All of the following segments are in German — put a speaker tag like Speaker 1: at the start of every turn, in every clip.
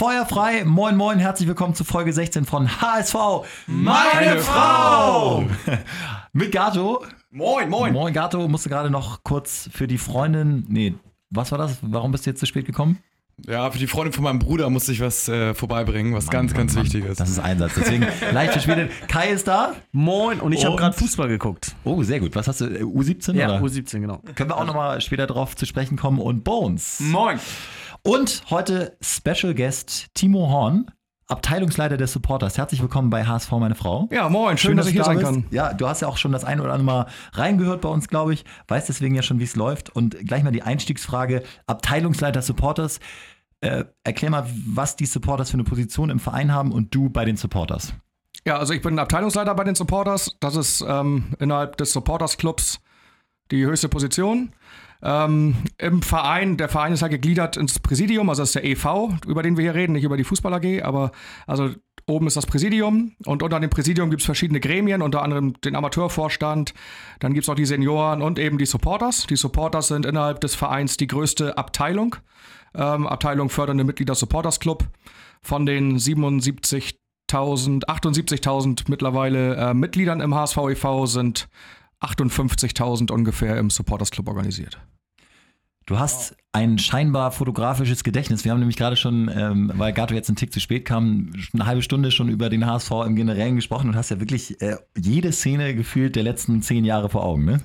Speaker 1: feuerfrei. Moin, moin, herzlich willkommen zu Folge 16 von HSV. Meine, Frau! Mit Gato.
Speaker 2: Moin, moin.
Speaker 1: Moin, Gato. Musste gerade noch kurz für die Freundin. Nee, was war das? Warum bist du jetzt zu spät gekommen?
Speaker 2: Ja, für die Freundin von meinem Bruder musste ich was äh, vorbeibringen, was ganz, ganz
Speaker 1: Mann,
Speaker 2: wichtig ist.
Speaker 1: Das ist Einsatz. Deswegen leicht verspätet. Kai ist da.
Speaker 3: Moin, und ich habe gerade Fußball geguckt.
Speaker 1: Oh, sehr gut. Was hast du? äh, U17
Speaker 3: Ja,
Speaker 1: oder?
Speaker 3: U17, genau.
Speaker 1: Können wir auch nochmal später drauf zu sprechen kommen. Und Bones.
Speaker 2: Moin.
Speaker 1: Und heute Special Guest Timo Horn, Abteilungsleiter des Supporters. Herzlich willkommen bei HSV, meine Frau.
Speaker 2: Ja, moin, schön, dass ich hier
Speaker 1: da
Speaker 2: sein
Speaker 1: bist.
Speaker 2: kann.
Speaker 1: Ja, du hast ja auch schon das eine oder andere Mal reingehört bei uns, glaube ich. Weißt deswegen ja schon, wie es läuft. Und gleich mal die Einstiegsfrage: Abteilungsleiter Supporters. Äh, erklär mal, was die Supporters für eine Position im Verein haben und du bei den Supporters.
Speaker 4: Ja, also ich bin Abteilungsleiter bei den Supporters. Das ist ähm, innerhalb des Supporters Clubs die höchste Position. Ähm, Im Verein, der Verein ist halt gegliedert ins Präsidium, also das ist der EV, über den wir hier reden, nicht über die Fußball AG, aber also oben ist das Präsidium und unter dem Präsidium gibt es verschiedene Gremien, unter anderem den Amateurvorstand, dann gibt es auch die Senioren und eben die Supporters. Die Supporters sind innerhalb des Vereins die größte Abteilung, ähm, Abteilung fördernde Mitglieder Supporters Club. Von den 77 78.000 78.000 mittlerweile äh, Mitgliedern im HSV e.V. sind 58.000 ungefähr im Supporters Club organisiert.
Speaker 1: Du hast ein scheinbar fotografisches Gedächtnis. Wir haben nämlich gerade schon, ähm, weil Gato jetzt einen Tick zu spät kam, eine halbe Stunde schon über den HSV im Generellen gesprochen und hast ja wirklich äh, jede Szene gefühlt der letzten zehn Jahre vor Augen, ne?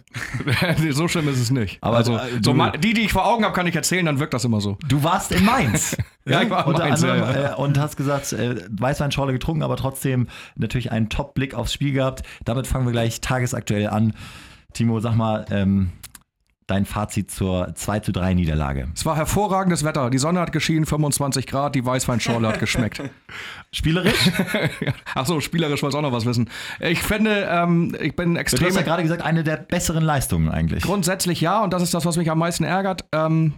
Speaker 4: so schlimm ist es nicht.
Speaker 1: Aber
Speaker 4: also,
Speaker 1: du-
Speaker 4: so
Speaker 1: du-
Speaker 4: ma- die, die ich vor Augen habe, kann ich erzählen, dann wirkt das immer so.
Speaker 1: Du warst in Mainz.
Speaker 4: Ja, ich war in Mainz,
Speaker 1: anderem,
Speaker 4: ja, ja.
Speaker 1: Äh, und hast gesagt, äh, Weißweinschorle getrunken, aber trotzdem natürlich einen Top-Blick aufs Spiel gehabt. Damit fangen wir gleich tagesaktuell an. Timo, sag mal, ähm, dein Fazit zur 2 zu 3 Niederlage.
Speaker 4: Es war hervorragendes Wetter. Die Sonne hat geschienen, 25 Grad, die Weißweinschorle hat geschmeckt.
Speaker 1: Spielerisch?
Speaker 4: Ach so, spielerisch wollte ich auch noch was wissen. Ich finde, ähm, ich bin
Speaker 1: Du
Speaker 4: extrem.
Speaker 1: hast ja gerade gesagt, eine der besseren Leistungen eigentlich.
Speaker 4: Grundsätzlich ja, und das ist das, was mich am meisten ärgert. Ähm,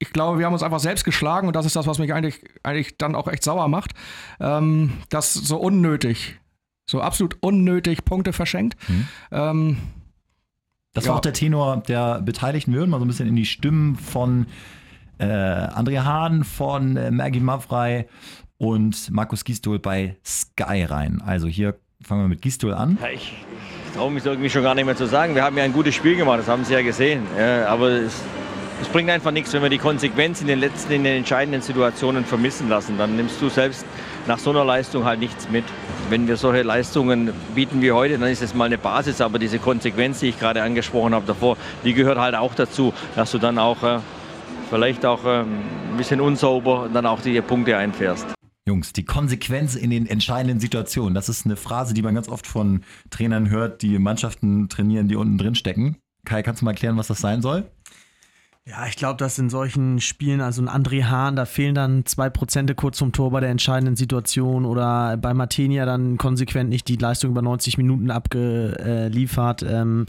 Speaker 4: ich glaube, wir haben uns einfach selbst geschlagen und das ist das, was mich eigentlich, eigentlich dann auch echt sauer macht. Ähm, das so unnötig, so absolut unnötig Punkte verschenkt. Ähm,
Speaker 1: Das
Speaker 4: Ja.
Speaker 1: war auch der Tenor der Beteiligten. Wir hören mal so ein bisschen in die Stimmen von äh, Andrea Hahn, von äh, Maggie Mavrei und Markus Gistol bei Sky rein. Also hier fangen wir mit Gistol an.
Speaker 5: Ja, ich traue mich irgendwie schon gar nicht mehr zu sagen. Wir haben ja ein gutes Spiel gemacht, das haben Sie ja gesehen. Ja, aber es, es bringt einfach nichts, wenn wir die Konsequenz in den letzten, in den entscheidenden Situationen vermissen lassen. Dann nimmst du selbst nach so einer Leistung halt nichts mit. Wenn wir solche Leistungen bieten wie heute, dann ist es mal eine Basis. Aber diese Konsequenz, die ich gerade angesprochen habe davor, die gehört halt auch dazu, dass du dann auch äh, vielleicht auch äh, ein bisschen unsauber dann auch die Punkte einfährst.
Speaker 1: Jungs, die Konsequenz in den entscheidenden Situationen, das ist eine Phrase, die man ganz oft von Trainern hört, die Mannschaften trainieren, die unten drin stecken. Kai, kannst du mal erklären, was das sein soll?
Speaker 3: Ja, ich glaube, dass in solchen Spielen, also ein André Hahn, da fehlen dann zwei Prozente kurz zum Tor bei der entscheidenden Situation oder bei Martinia dann konsequent nicht die Leistung über 90 Minuten abgeliefert. Ähm,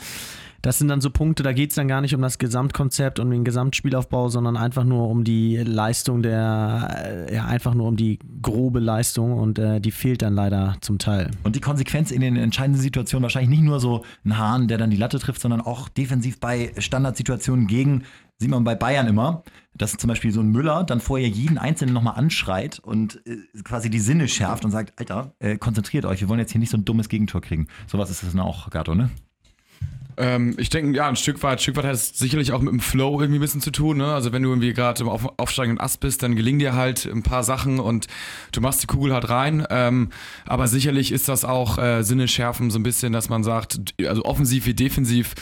Speaker 3: das sind dann so Punkte, da geht es dann gar nicht um das Gesamtkonzept, um den Gesamtspielaufbau, sondern einfach nur um die Leistung der, äh, ja, einfach nur um die grobe Leistung und äh, die fehlt dann leider zum Teil.
Speaker 1: Und die Konsequenz in den entscheidenden Situationen wahrscheinlich nicht nur so ein Hahn, der dann die Latte trifft, sondern auch defensiv bei Standardsituationen gegen, sieht man bei Bayern immer, dass zum Beispiel so ein Müller dann vorher jeden Einzelnen nochmal anschreit und äh, quasi die Sinne schärft und sagt, Alter, äh, konzentriert euch, wir wollen jetzt hier nicht so ein dummes Gegentor kriegen. Sowas ist das dann auch, Gato, ne?
Speaker 2: Ähm, ich denke, ja, ein Stück weit, ein Stück weit hat es sicherlich auch mit dem Flow irgendwie ein bisschen zu tun. Ne? Also wenn du irgendwie gerade im auf, aufsteigenden Ast bist, dann gelingen dir halt ein paar Sachen und du machst die Kugel halt rein. Ähm, aber sicherlich ist das auch äh, Sinne so ein bisschen, dass man sagt, also offensiv wie defensiv,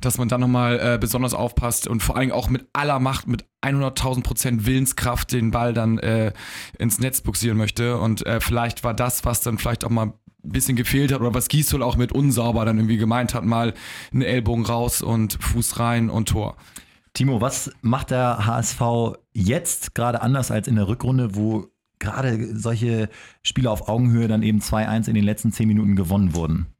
Speaker 2: dass man dann nochmal äh, besonders aufpasst und vor allem auch mit aller Macht, mit 100.000 Prozent Willenskraft den Ball dann äh, ins Netz buxieren möchte. Und äh, vielleicht war das, was dann vielleicht auch mal bisschen gefehlt hat oder was Gisdol auch mit unsauber dann irgendwie gemeint hat, mal einen Ellbogen raus und Fuß rein und Tor.
Speaker 1: Timo, was macht der HSV jetzt gerade anders als in der Rückrunde, wo gerade solche Spiele auf Augenhöhe dann eben 2-1 in den letzten 10 Minuten gewonnen wurden?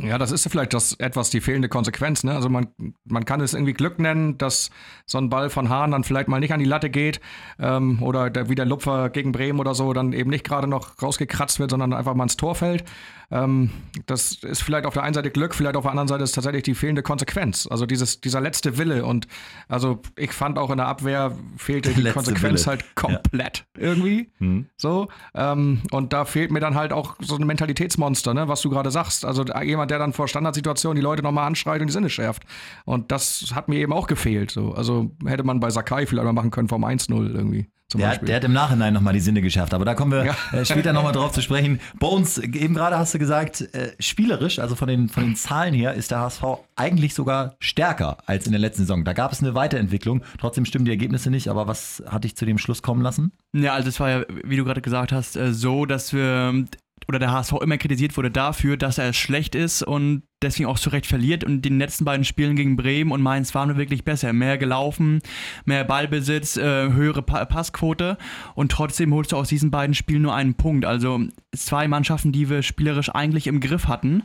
Speaker 4: Ja, das ist vielleicht das etwas die fehlende Konsequenz. Ne? Also man, man kann es irgendwie Glück nennen, dass so ein Ball von Hahn dann vielleicht mal nicht an die Latte geht ähm, oder der, wie der Lupfer gegen Bremen oder so dann eben nicht gerade noch rausgekratzt wird, sondern einfach mal ins Tor fällt. Ähm, das ist vielleicht auf der einen Seite Glück, vielleicht auf der anderen Seite ist tatsächlich die fehlende Konsequenz. Also dieses, dieser letzte Wille. Und also ich fand auch in der Abwehr fehlte die
Speaker 1: Letzte
Speaker 4: Konsequenz
Speaker 1: Wille.
Speaker 4: halt komplett irgendwie.
Speaker 1: Mhm.
Speaker 4: So. Ähm, und da fehlt mir dann halt auch so ein Mentalitätsmonster, ne, was du gerade sagst. Also jemand, der dann vor Standardsituationen die Leute nochmal anschreit und die Sinne schärft. Und das hat mir eben auch gefehlt. So. Also hätte man bei Sakai vielleicht mal machen können vom 1-0 irgendwie. Zum
Speaker 1: Der,
Speaker 4: Beispiel.
Speaker 1: der hat im Nachhinein nochmal die Sinne geschärft, aber da kommen wir
Speaker 4: Ja.
Speaker 1: äh, später nochmal drauf zu sprechen. Bei uns, eben gerade hast du gesagt, äh, spielerisch, also von den, von den Zahlen her, ist der HSV eigentlich sogar stärker als in der letzten Saison. Da gab es eine Weiterentwicklung. Trotzdem stimmen die Ergebnisse nicht, aber was hat dich zu dem Schluss kommen lassen?
Speaker 6: Ja, also es war ja, wie du gerade gesagt hast, äh, so, dass wir oder der HSV immer kritisiert wurde dafür, dass er schlecht ist und deswegen auch zu Recht verliert. Und in den letzten beiden Spielen gegen Bremen und Mainz waren wir wirklich besser. Mehr gelaufen, mehr Ballbesitz, äh, höhere pa Passquote und trotzdem holst du aus diesen beiden Spielen nur einen Punkt. Also zwei Mannschaften, die wir spielerisch eigentlich im Griff hatten.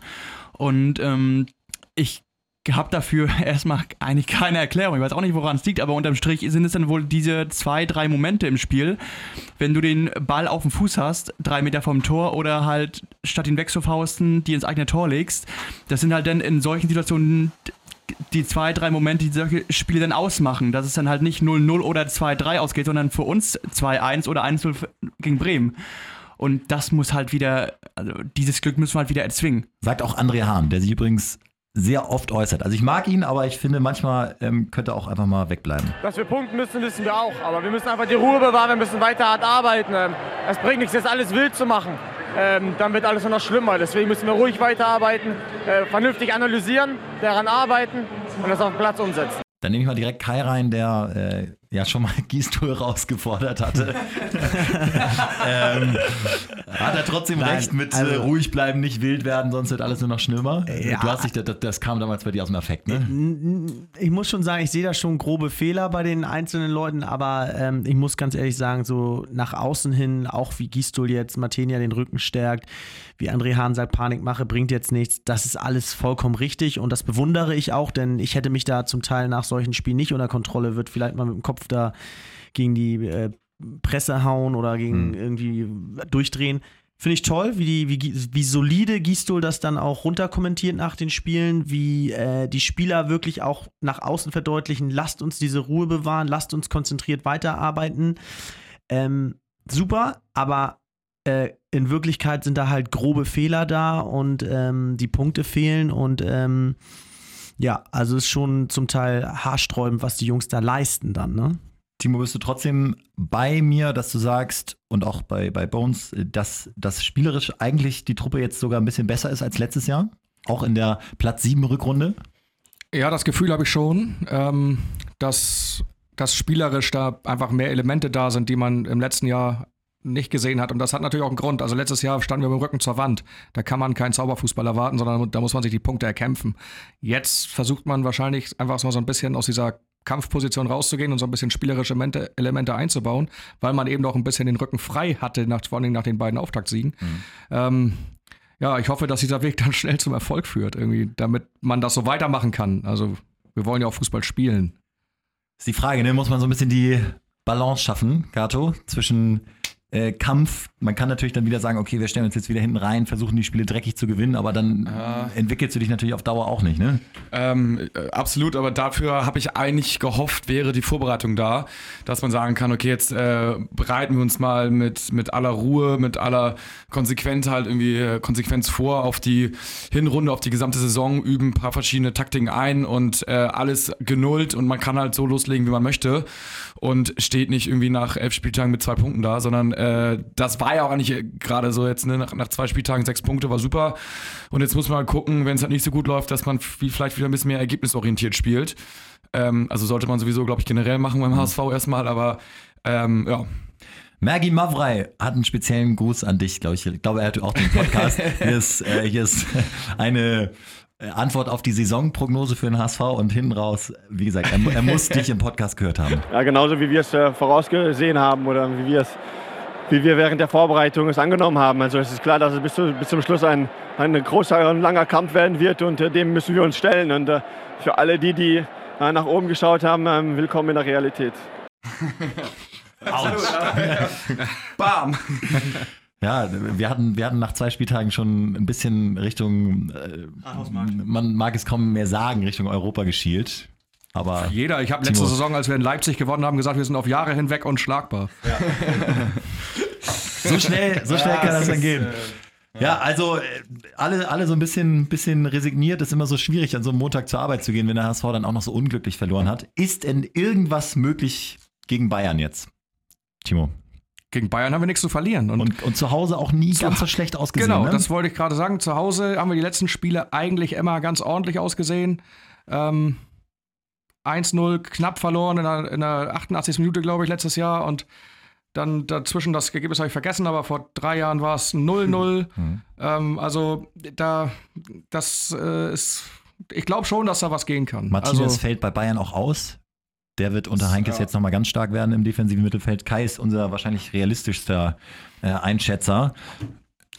Speaker 6: Und ähm, ich habe dafür erstmal eigentlich keine Erklärung. Ich weiß auch nicht, woran es liegt, aber unterm Strich sind es dann wohl diese zwei, drei Momente im Spiel, wenn du den Ball auf dem Fuß hast, drei Meter vom Tor oder halt statt ihn wegzufausten, die ins eigene Tor legst. Das sind halt dann in solchen Situationen die zwei, drei Momente, die solche Spiele dann ausmachen, dass es dann halt nicht 0-0 oder 2-3 ausgeht, sondern für uns 2-1 oder 1-0 gegen Bremen. Und das muss halt wieder, also dieses Glück müssen wir halt wieder erzwingen.
Speaker 1: Sagt auch André Hahn, der sich übrigens sehr oft äußert. Also ich mag ihn, aber ich finde, manchmal ähm, könnte er auch einfach mal wegbleiben.
Speaker 7: Dass wir punkten müssen, wissen wir auch. Aber wir müssen einfach die Ruhe bewahren, wir müssen weiter hart arbeiten. Ähm, Es bringt nichts, jetzt alles wild zu machen. Ähm, Dann wird alles nur noch schlimmer. Deswegen müssen wir ruhig weiterarbeiten, äh, vernünftig analysieren, daran arbeiten und das auf den Platz umsetzen.
Speaker 1: Dann nehme ich mal direkt Kai rein, der äh, ja schon mal Giestuhl rausgefordert hatte. ähm, hat er trotzdem
Speaker 3: Nein,
Speaker 1: recht mit
Speaker 3: also-
Speaker 1: äh, ruhig bleiben, nicht wild werden, sonst wird alles nur noch schlimmer.
Speaker 3: Ja.
Speaker 1: Du hast dich, das, das kam damals bei dir aus dem Affekt, ne?
Speaker 3: Ich muss schon sagen, ich sehe da schon grobe Fehler bei den einzelnen Leuten, aber ähm, ich muss ganz ehrlich sagen, so nach außen hin, auch wie Gistol jetzt Matenia den Rücken stärkt, wie André Hahn sagt, Panikmache bringt jetzt nichts, das ist alles vollkommen richtig und das bewundere ich auch, denn ich hätte mich da zum Teil nach solchen Spielen nicht unter Kontrolle, wird vielleicht mal mit dem Kopf da gegen die äh, Presse hauen oder gegen irgendwie durchdrehen. Finde ich toll, wie, die, wie, wie solide Gistol das dann auch runterkommentiert nach den Spielen, wie äh, die Spieler wirklich auch nach außen verdeutlichen, lasst uns diese Ruhe bewahren, lasst uns konzentriert weiterarbeiten. Ähm, super, aber äh, in Wirklichkeit sind da halt grobe Fehler da und ähm, die Punkte fehlen und ähm, ja, also ist schon zum Teil haarsträubend, was die Jungs da leisten dann, ne?
Speaker 1: Timo, bist du trotzdem bei mir, dass du sagst, und auch bei, bei Bones, dass das spielerisch eigentlich die Truppe jetzt sogar ein bisschen besser ist als letztes Jahr? Auch in der Platz 7 Rückrunde?
Speaker 4: Ja, das Gefühl habe ich schon, ähm, dass, dass spielerisch da einfach mehr Elemente da sind, die man im letzten Jahr nicht gesehen hat. Und das hat natürlich auch einen Grund. Also letztes Jahr standen wir mit dem Rücken zur Wand. Da kann man keinen Zauberfußball erwarten, sondern da muss man sich die Punkte erkämpfen. Jetzt versucht man wahrscheinlich einfach so ein bisschen aus dieser Kampfposition rauszugehen und so ein bisschen spielerische Elemente, einzubauen, weil man eben noch ein bisschen den Rücken frei hatte, nach, vor allem nach den beiden Auftaktsiegen. Ähm, ja, ich hoffe, dass dieser Weg dann schnell zum Erfolg führt, irgendwie, damit man das so weitermachen kann. Also, wir wollen ja auch Fußball spielen.
Speaker 1: Ist die Frage, ne? Muss man so ein bisschen die Balance schaffen, Gato, zwischen äh, Kampf. Man kann natürlich dann wieder sagen, okay, wir stellen uns jetzt wieder hinten rein, versuchen die Spiele dreckig zu gewinnen, aber dann entwickelst du dich natürlich auf Dauer auch nicht, ne?
Speaker 2: Ähm, äh, absolut, aber dafür habe ich eigentlich gehofft, wäre die Vorbereitung da, dass man sagen kann, okay, jetzt äh, bereiten wir uns mal mit, mit aller Ruhe, mit aller Konsequenz halt irgendwie äh, Konsequenz vor auf die Hinrunde, auf die gesamte Saison, üben ein paar verschiedene Taktiken ein und äh, alles genullt und man kann halt so loslegen, wie man möchte und steht nicht irgendwie nach elf Spieltagen mit zwei Punkten da, sondern äh, das war ja auch eigentlich gerade so jetzt, ne, nach, nach zwei Spieltagen sechs Punkte war super und jetzt muss man halt gucken, wenn es halt nicht so gut läuft, dass man vielleicht wieder ein bisschen mehr ergebnisorientiert spielt. Ähm, also sollte man sowieso, glaube ich, generell machen beim HSV erstmal, aber ähm, ja.
Speaker 1: Mergi Mavrei hat einen speziellen Gruß an dich, glaube ich. Ich glaube, er hört auch den Podcast. hier, ist, äh, hier ist eine äh, Antwort auf die Saisonprognose für den HSV und hinten raus, wie gesagt, er, er muss dich im Podcast gehört haben.
Speaker 7: Ja, genauso wie wir es äh, vorausgesehen haben oder wie wir es
Speaker 8: wie wir während der Vorbereitung es angenommen haben. Also es ist klar, dass es bis, zu, bis zum Schluss ein, ein großer und langer Kampf werden wird und äh, dem müssen wir uns stellen. Und äh, für alle die, die äh, nach oben geschaut haben, ähm, willkommen in der Realität.
Speaker 2: Bam!
Speaker 1: Ja, wir hatten, wir hatten nach zwei Spieltagen schon ein bisschen Richtung, äh, man mag es kaum mehr sagen, Richtung Europa geschielt. Aber
Speaker 4: Jeder, ich habe letzte
Speaker 1: Timo.
Speaker 4: Saison, als wir in Leipzig gewonnen haben, gesagt, wir sind auf Jahre hinweg unschlagbar.
Speaker 1: so schnell, so schnell kann das dann gehen. Ja, also äh, alle, alle so ein bisschen, bisschen resigniert. ist immer so schwierig, an so einem Montag zur Arbeit zu gehen, wenn der HSV dann auch noch so unglücklich verloren hat. Ist denn irgendwas möglich gegen Bayern jetzt? Timo.
Speaker 4: Gegen Bayern haben wir nichts zu verlieren. Und,
Speaker 1: Und, und zu Hause auch nie
Speaker 4: Zu-
Speaker 1: ganz so schlecht ausgesehen.
Speaker 4: genau,
Speaker 1: ne?
Speaker 4: das wollte ich gerade sagen. Zu Hause haben wir die letzten Spiele eigentlich immer ganz ordentlich ausgesehen. Ähm, 1-0 knapp verloren in der, in der 88. Minute, glaube ich, letztes Jahr. Und dann dazwischen, das Ergebnis habe ich vergessen, aber vor drei Jahren war es 0-0.
Speaker 1: Mhm.
Speaker 4: Ähm, also da, das äh, ist, ich glaube schon, dass da was gehen kann.
Speaker 1: Martinez
Speaker 4: also,
Speaker 1: fällt bei Bayern auch aus. Der wird unter Heinkes
Speaker 4: Ja.
Speaker 1: jetzt nochmal ganz stark werden im defensiven Mittelfeld. Kai ist unser wahrscheinlich realistischster äh, Einschätzer.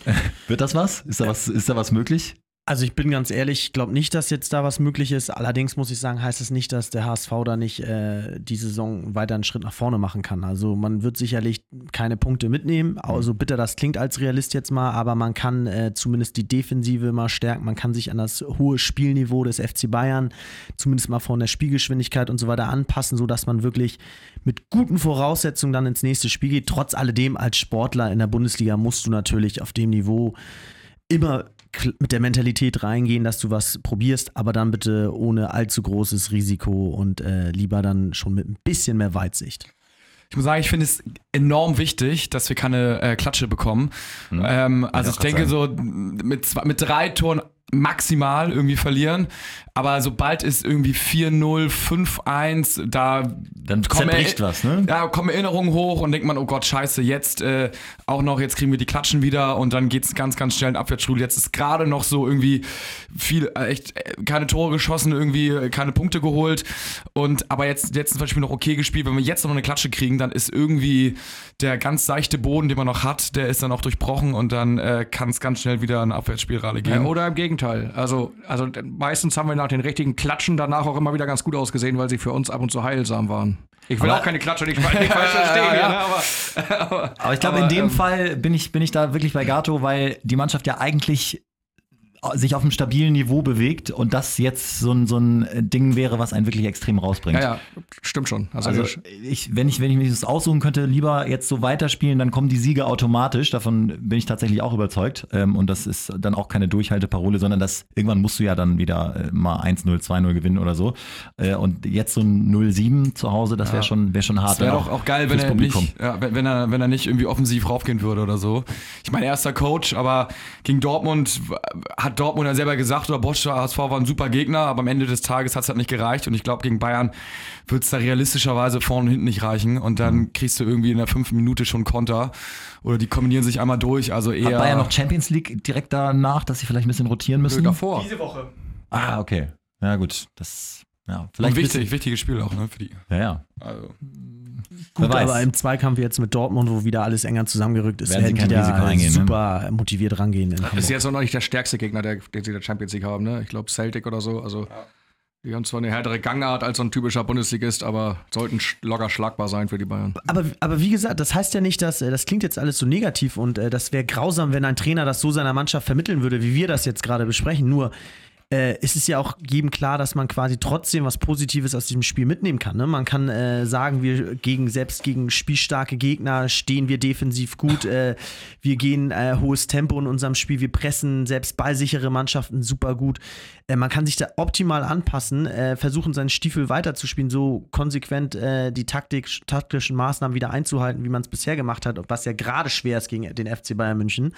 Speaker 1: wird das was? Ist da was, ist da was möglich?
Speaker 3: Also ich bin ganz ehrlich, ich glaube nicht, dass jetzt da was möglich ist. Allerdings muss ich sagen, heißt es nicht, dass der HSV da nicht äh, die Saison weiter einen Schritt nach vorne machen kann. Also man wird sicherlich keine Punkte mitnehmen. Also bitter, das klingt als Realist jetzt mal, aber man kann äh, zumindest die Defensive mal stärken. Man kann sich an das hohe Spielniveau des FC Bayern zumindest mal von der Spielgeschwindigkeit und so weiter anpassen, sodass man wirklich mit guten Voraussetzungen dann ins nächste Spiel geht. Trotz alledem als Sportler in der Bundesliga musst du natürlich auf dem Niveau immer mit der Mentalität reingehen, dass du was probierst, aber dann bitte ohne allzu großes Risiko und äh, lieber dann schon mit ein bisschen mehr Weitsicht.
Speaker 2: Ich muss sagen, ich finde es enorm wichtig, dass wir keine äh, Klatsche bekommen.
Speaker 1: Hm.
Speaker 2: Ähm, also ich denke so mit, zwei, mit drei Toren maximal irgendwie verlieren. Aber sobald es irgendwie 4-0, 5-1, da
Speaker 1: Dann
Speaker 2: kommen
Speaker 1: zerbricht
Speaker 2: Erinner-
Speaker 1: was, ne?
Speaker 2: Ja, kommen Erinnerungen hoch und denkt man, oh Gott, scheiße, jetzt äh, auch noch, jetzt kriegen wir die Klatschen wieder und dann geht es ganz, ganz schnell in den Abwärtsstrudel. Jetzt ist gerade noch so irgendwie viel, äh, echt äh, keine Tore geschossen, irgendwie äh, keine Punkte geholt. Und aber jetzt, jetzt zum Beispiel noch okay gespielt. Wenn wir jetzt noch eine Klatsche kriegen, dann ist irgendwie der ganz seichte Boden, den man noch hat, der ist dann auch durchbrochen und dann äh, kann es ganz schnell wieder eine Abwärtsspirale gehen.
Speaker 4: Ja, oder im Gegenteil. Also, also d- meistens haben wir nach den richtigen Klatschen danach auch immer wieder ganz gut ausgesehen, weil sie für uns ab und zu heilsam waren. Ich will
Speaker 1: Aber-
Speaker 4: auch keine Klatsche, nicht, falsch verstehen,
Speaker 2: Ja, ja,
Speaker 4: ne, aber, aber,
Speaker 1: Aber ich glaube, in dem Fall bin ich, bin ich da wirklich bei Gato, weil die Mannschaft ja eigentlich sich auf einem stabilen Niveau bewegt und das jetzt so ein, so ein Ding wäre, was einen wirklich extrem rausbringt.
Speaker 4: ja, ja, stimmt schon. Also,
Speaker 1: Also ich, wenn ich, wenn ich mich das aussuchen könnte, lieber jetzt so weiterspielen, dann kommen die Siege automatisch. Davon bin ich tatsächlich auch überzeugt. Ähm, und das ist dann auch keine Durchhalteparole, sondern das irgendwann musst du ja dann wieder äh, mal 1-0, 2-0 gewinnen oder so. Äh, und jetzt so ein 0-7 zu Hause, das wäre schon, wär schon hart.
Speaker 2: Das wäre doch auch geil, wenn er, nicht,
Speaker 1: Publikum.
Speaker 2: ja, wenn, wenn, er, wenn er nicht irgendwie offensiv raufgehen würde oder so. Ich meine, erster Coach, aber gegen Dortmund hat Dortmund ja selber gesagt, oder Bosch, der HSV war ein super Gegner, aber am Ende des Tages hat es halt nicht gereicht. Und ich glaube, gegen Bayern wird es da realistischerweise vorne und hinten nicht reichen. Und dann
Speaker 1: Mhm.
Speaker 2: kriegst du irgendwie in der fünften Minute schon Konter. Oder die kombinieren sich einmal durch. Also
Speaker 1: Hat
Speaker 2: eher.
Speaker 1: Bayern noch Champions League direkt danach, dass sie vielleicht ein bisschen rotieren müssen?
Speaker 4: davor.
Speaker 6: Woche.
Speaker 1: Ah, okay. Ja, gut. Das, ja,
Speaker 2: und
Speaker 1: vielleicht
Speaker 2: wichtig, wichtiges Spiel auch, ne, für die.
Speaker 1: Ja, ja.
Speaker 2: Also.
Speaker 3: Gut,
Speaker 1: Wer weiß.
Speaker 3: aber im Zweikampf jetzt mit Dortmund, wo wieder alles enger zusammengerückt ist,
Speaker 1: Werden sie
Speaker 3: werden die
Speaker 1: kein Risiko ne?
Speaker 3: super motiviert rangehen. In
Speaker 4: Ist jetzt noch nicht der stärkste Gegner, der, den sie in der Champions League haben. Ne? Ich glaube Celtic oder so. Also die haben zwar eine härtere Gangart als so ein typischer Bundesligist, aber sollten locker schlagbar sein für die Bayern.
Speaker 3: Aber, aber wie gesagt, das heißt ja nicht, dass äh, das klingt jetzt alles so negativ und äh, das wäre grausam, wenn ein Trainer das so seiner Mannschaft vermitteln würde, wie wir das jetzt gerade besprechen. Nur äh, ist es ja auch jedem klar, dass man quasi trotzdem was Positives aus diesem Spiel mitnehmen kann. Ne? Man kann äh, sagen, wir gegen selbst gegen spielstarke Gegner stehen wir defensiv gut. Äh, wir gehen äh, hohes Tempo in unserem Spiel. Wir pressen selbst ballsichere Mannschaften super gut. Äh, man kann sich da optimal anpassen, äh, versuchen seinen Stiefel weiterzuspielen, so konsequent die Taktik, taktischen Maßnahmen wieder einzuhalten, wie man es bisher gemacht hat, was ja gerade schwer ist gegen den FC Bayern München.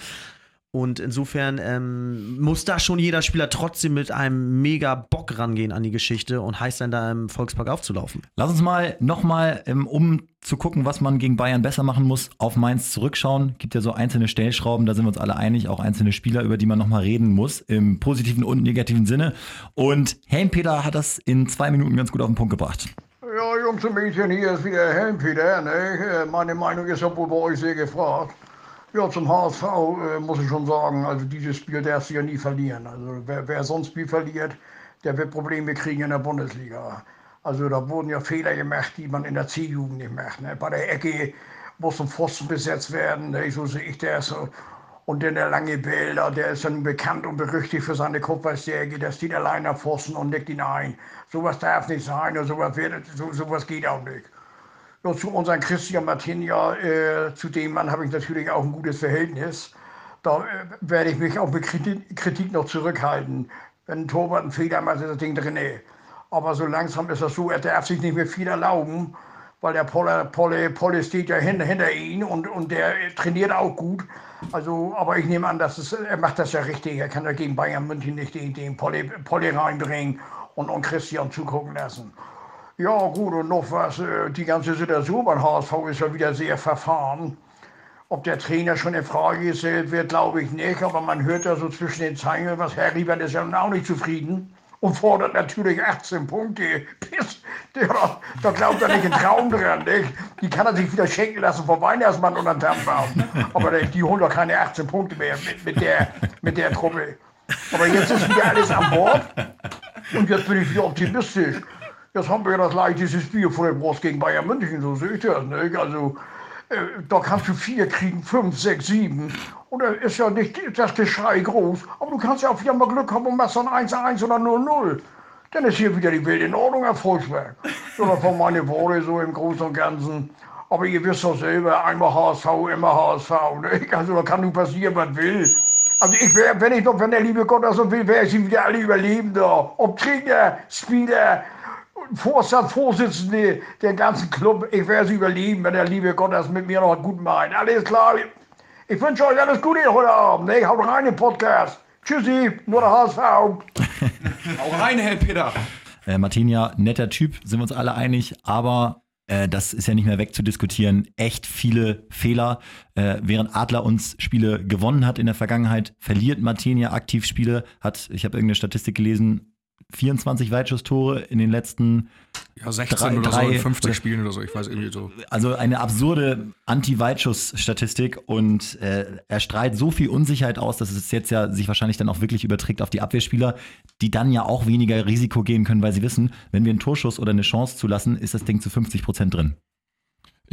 Speaker 3: Und insofern ähm, muss da schon jeder Spieler trotzdem mit einem mega Bock rangehen an die Geschichte und heiß sein, da im Volkspark aufzulaufen.
Speaker 1: Lass uns mal nochmal, ähm, um zu gucken, was man gegen Bayern besser machen muss, auf Mainz zurückschauen. Gibt ja so einzelne Stellschrauben, da sind wir uns alle einig, auch einzelne Spieler, über die man nochmal reden muss, im positiven und negativen Sinne. Und Helmpeter hat das in zwei Minuten ganz gut auf den Punkt gebracht.
Speaker 9: Ja, Jungs und Mädchen, hier ist wieder Helmpeter. Ne? Meine Meinung ist ja wohl bei euch sehr gefragt. Ja, zum HSV äh, muss ich schon sagen, also dieses Spiel darfst du ja nie verlieren. Also wer, wer sonst Spiel verliert, der wird Probleme kriegen in der Bundesliga. Also da wurden ja Fehler gemacht, die man in der C-Jugend nicht macht. Ne? Bei der Ecke muss ein Pfosten besetzt werden, ne? so sehe ich das. Und dann der lange Bilder, der ist dann bekannt und berüchtigt für seine Kupfersäge, der steht allein am Pfosten und nickt ihn ein. Sowas darf nicht sein und sowas, wird, so, sowas geht auch nicht. Ja, zu unserem Christian Martinia, äh, zu dem Mann habe ich natürlich auch ein gutes Verhältnis. Da äh, werde ich mich auch mit Kritik, Kritik, noch zurückhalten. Wenn ein Torwart einen Fehler macht, ist das Ding drin. Aber so langsam ist das so, er darf sich nicht mehr viel erlauben, weil der Polle, Polle, Polle steht ja hinter, hinter ihm und, und der trainiert auch gut. Also, aber ich nehme an, dass es, er macht das ja richtig. Er kann ja gegen Bayern München nicht den, den Polle, Polle reinbringen und, und Christian zugucken lassen. Ja, gut, und noch was, äh, die ganze Situation beim HSV ist ja wieder sehr verfahren. Ob der Trainer schon in Frage gestellt wird, glaube ich nicht, aber man hört ja so zwischen den Zeilen, was Herr Riebert ist ja auch nicht zufrieden und fordert natürlich 18 Punkte. Der, da glaubt er nicht einen Traum dran. Nicht? Die kann er sich wieder schenken lassen vom Weihnachtsmann den Tannenbaum. Aber die holen doch keine 18 Punkte mehr mit, mit, der, mit der Truppe. Aber jetzt ist wieder alles an Bord und jetzt bin ich wieder optimistisch. Jetzt haben wir das leichteste Spiel vor der Brust gegen Bayern München, so sehe ich das. Nicht? Also äh, da kannst du vier kriegen, fünf, sechs, sieben. Und da ist ja nicht das Geschrei groß. Aber du kannst ja auch wieder mal Glück haben und machst dann 1-1 oder 0-0. Dann ist hier wieder die Welt in Ordnung, Herr Volksberg. So, das waren meine Worte so im Großen und Ganzen. Aber ihr wisst doch selber, einmal HSV, immer HSV. Ne? Also da kann nun passieren, was will. Also ich wäre, wenn ich doch, wenn der liebe Gott das so will, wäre ich wieder alle überleben da. Ob Trainer, Spieler, Vorstandsvorsitzende der ganzen Club. Ich werde sie überleben, wenn der liebe Gott das mit mir noch gut meint. Alles klar. Ich wünsche euch alles Gute heute Abend. Ne? Haut rein im Podcast. Tschüssi, nur der HSV.
Speaker 2: Hau rein, Herr Peter.
Speaker 1: Äh, Martinia, netter Typ, sind wir uns alle einig, aber äh, das ist ja nicht mehr wegzudiskutieren. Echt viele Fehler. Äh, während Adler uns Spiele gewonnen hat in der Vergangenheit, verliert Martinia aktiv Spiele. Hat, ich habe irgendeine Statistik gelesen, 24 Weitschusstore in den letzten
Speaker 4: ja, 16 drei, oder drei, so in 50 Spielen oder so, ich weiß irgendwie so.
Speaker 1: Also eine absurde Anti-Weitschuss-Statistik und äh, er strahlt so viel Unsicherheit aus, dass es jetzt ja sich wahrscheinlich dann auch wirklich überträgt auf die Abwehrspieler, die dann ja auch weniger Risiko gehen können, weil sie wissen, wenn wir einen Torschuss oder eine Chance zulassen, ist das Ding zu 50 Prozent drin.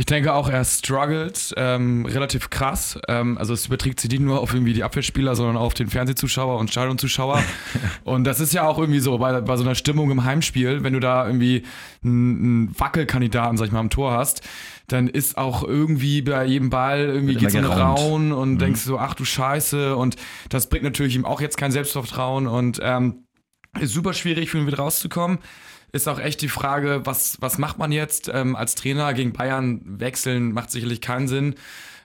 Speaker 2: Ich denke auch, er struggelt ähm, relativ krass. Ähm, also es überträgt sich nicht nur auf irgendwie die Abwehrspieler, sondern auch auf den Fernsehzuschauer und Stadionzuschauer. und das ist ja auch irgendwie so bei, bei so einer Stimmung im Heimspiel, wenn du da irgendwie einen, Wackelkandidaten, sag ich mal, am Tor hast, dann ist auch irgendwie bei jedem Ball irgendwie geht so ein Raun und mhm. denkst so, ach du Scheiße. Und das bringt natürlich ihm auch jetzt kein Selbstvertrauen und ähm, ist super schwierig für ihn wieder rauszukommen ist auch echt die Frage, was, was macht man jetzt ähm, als Trainer gegen Bayern wechseln, macht sicherlich keinen Sinn.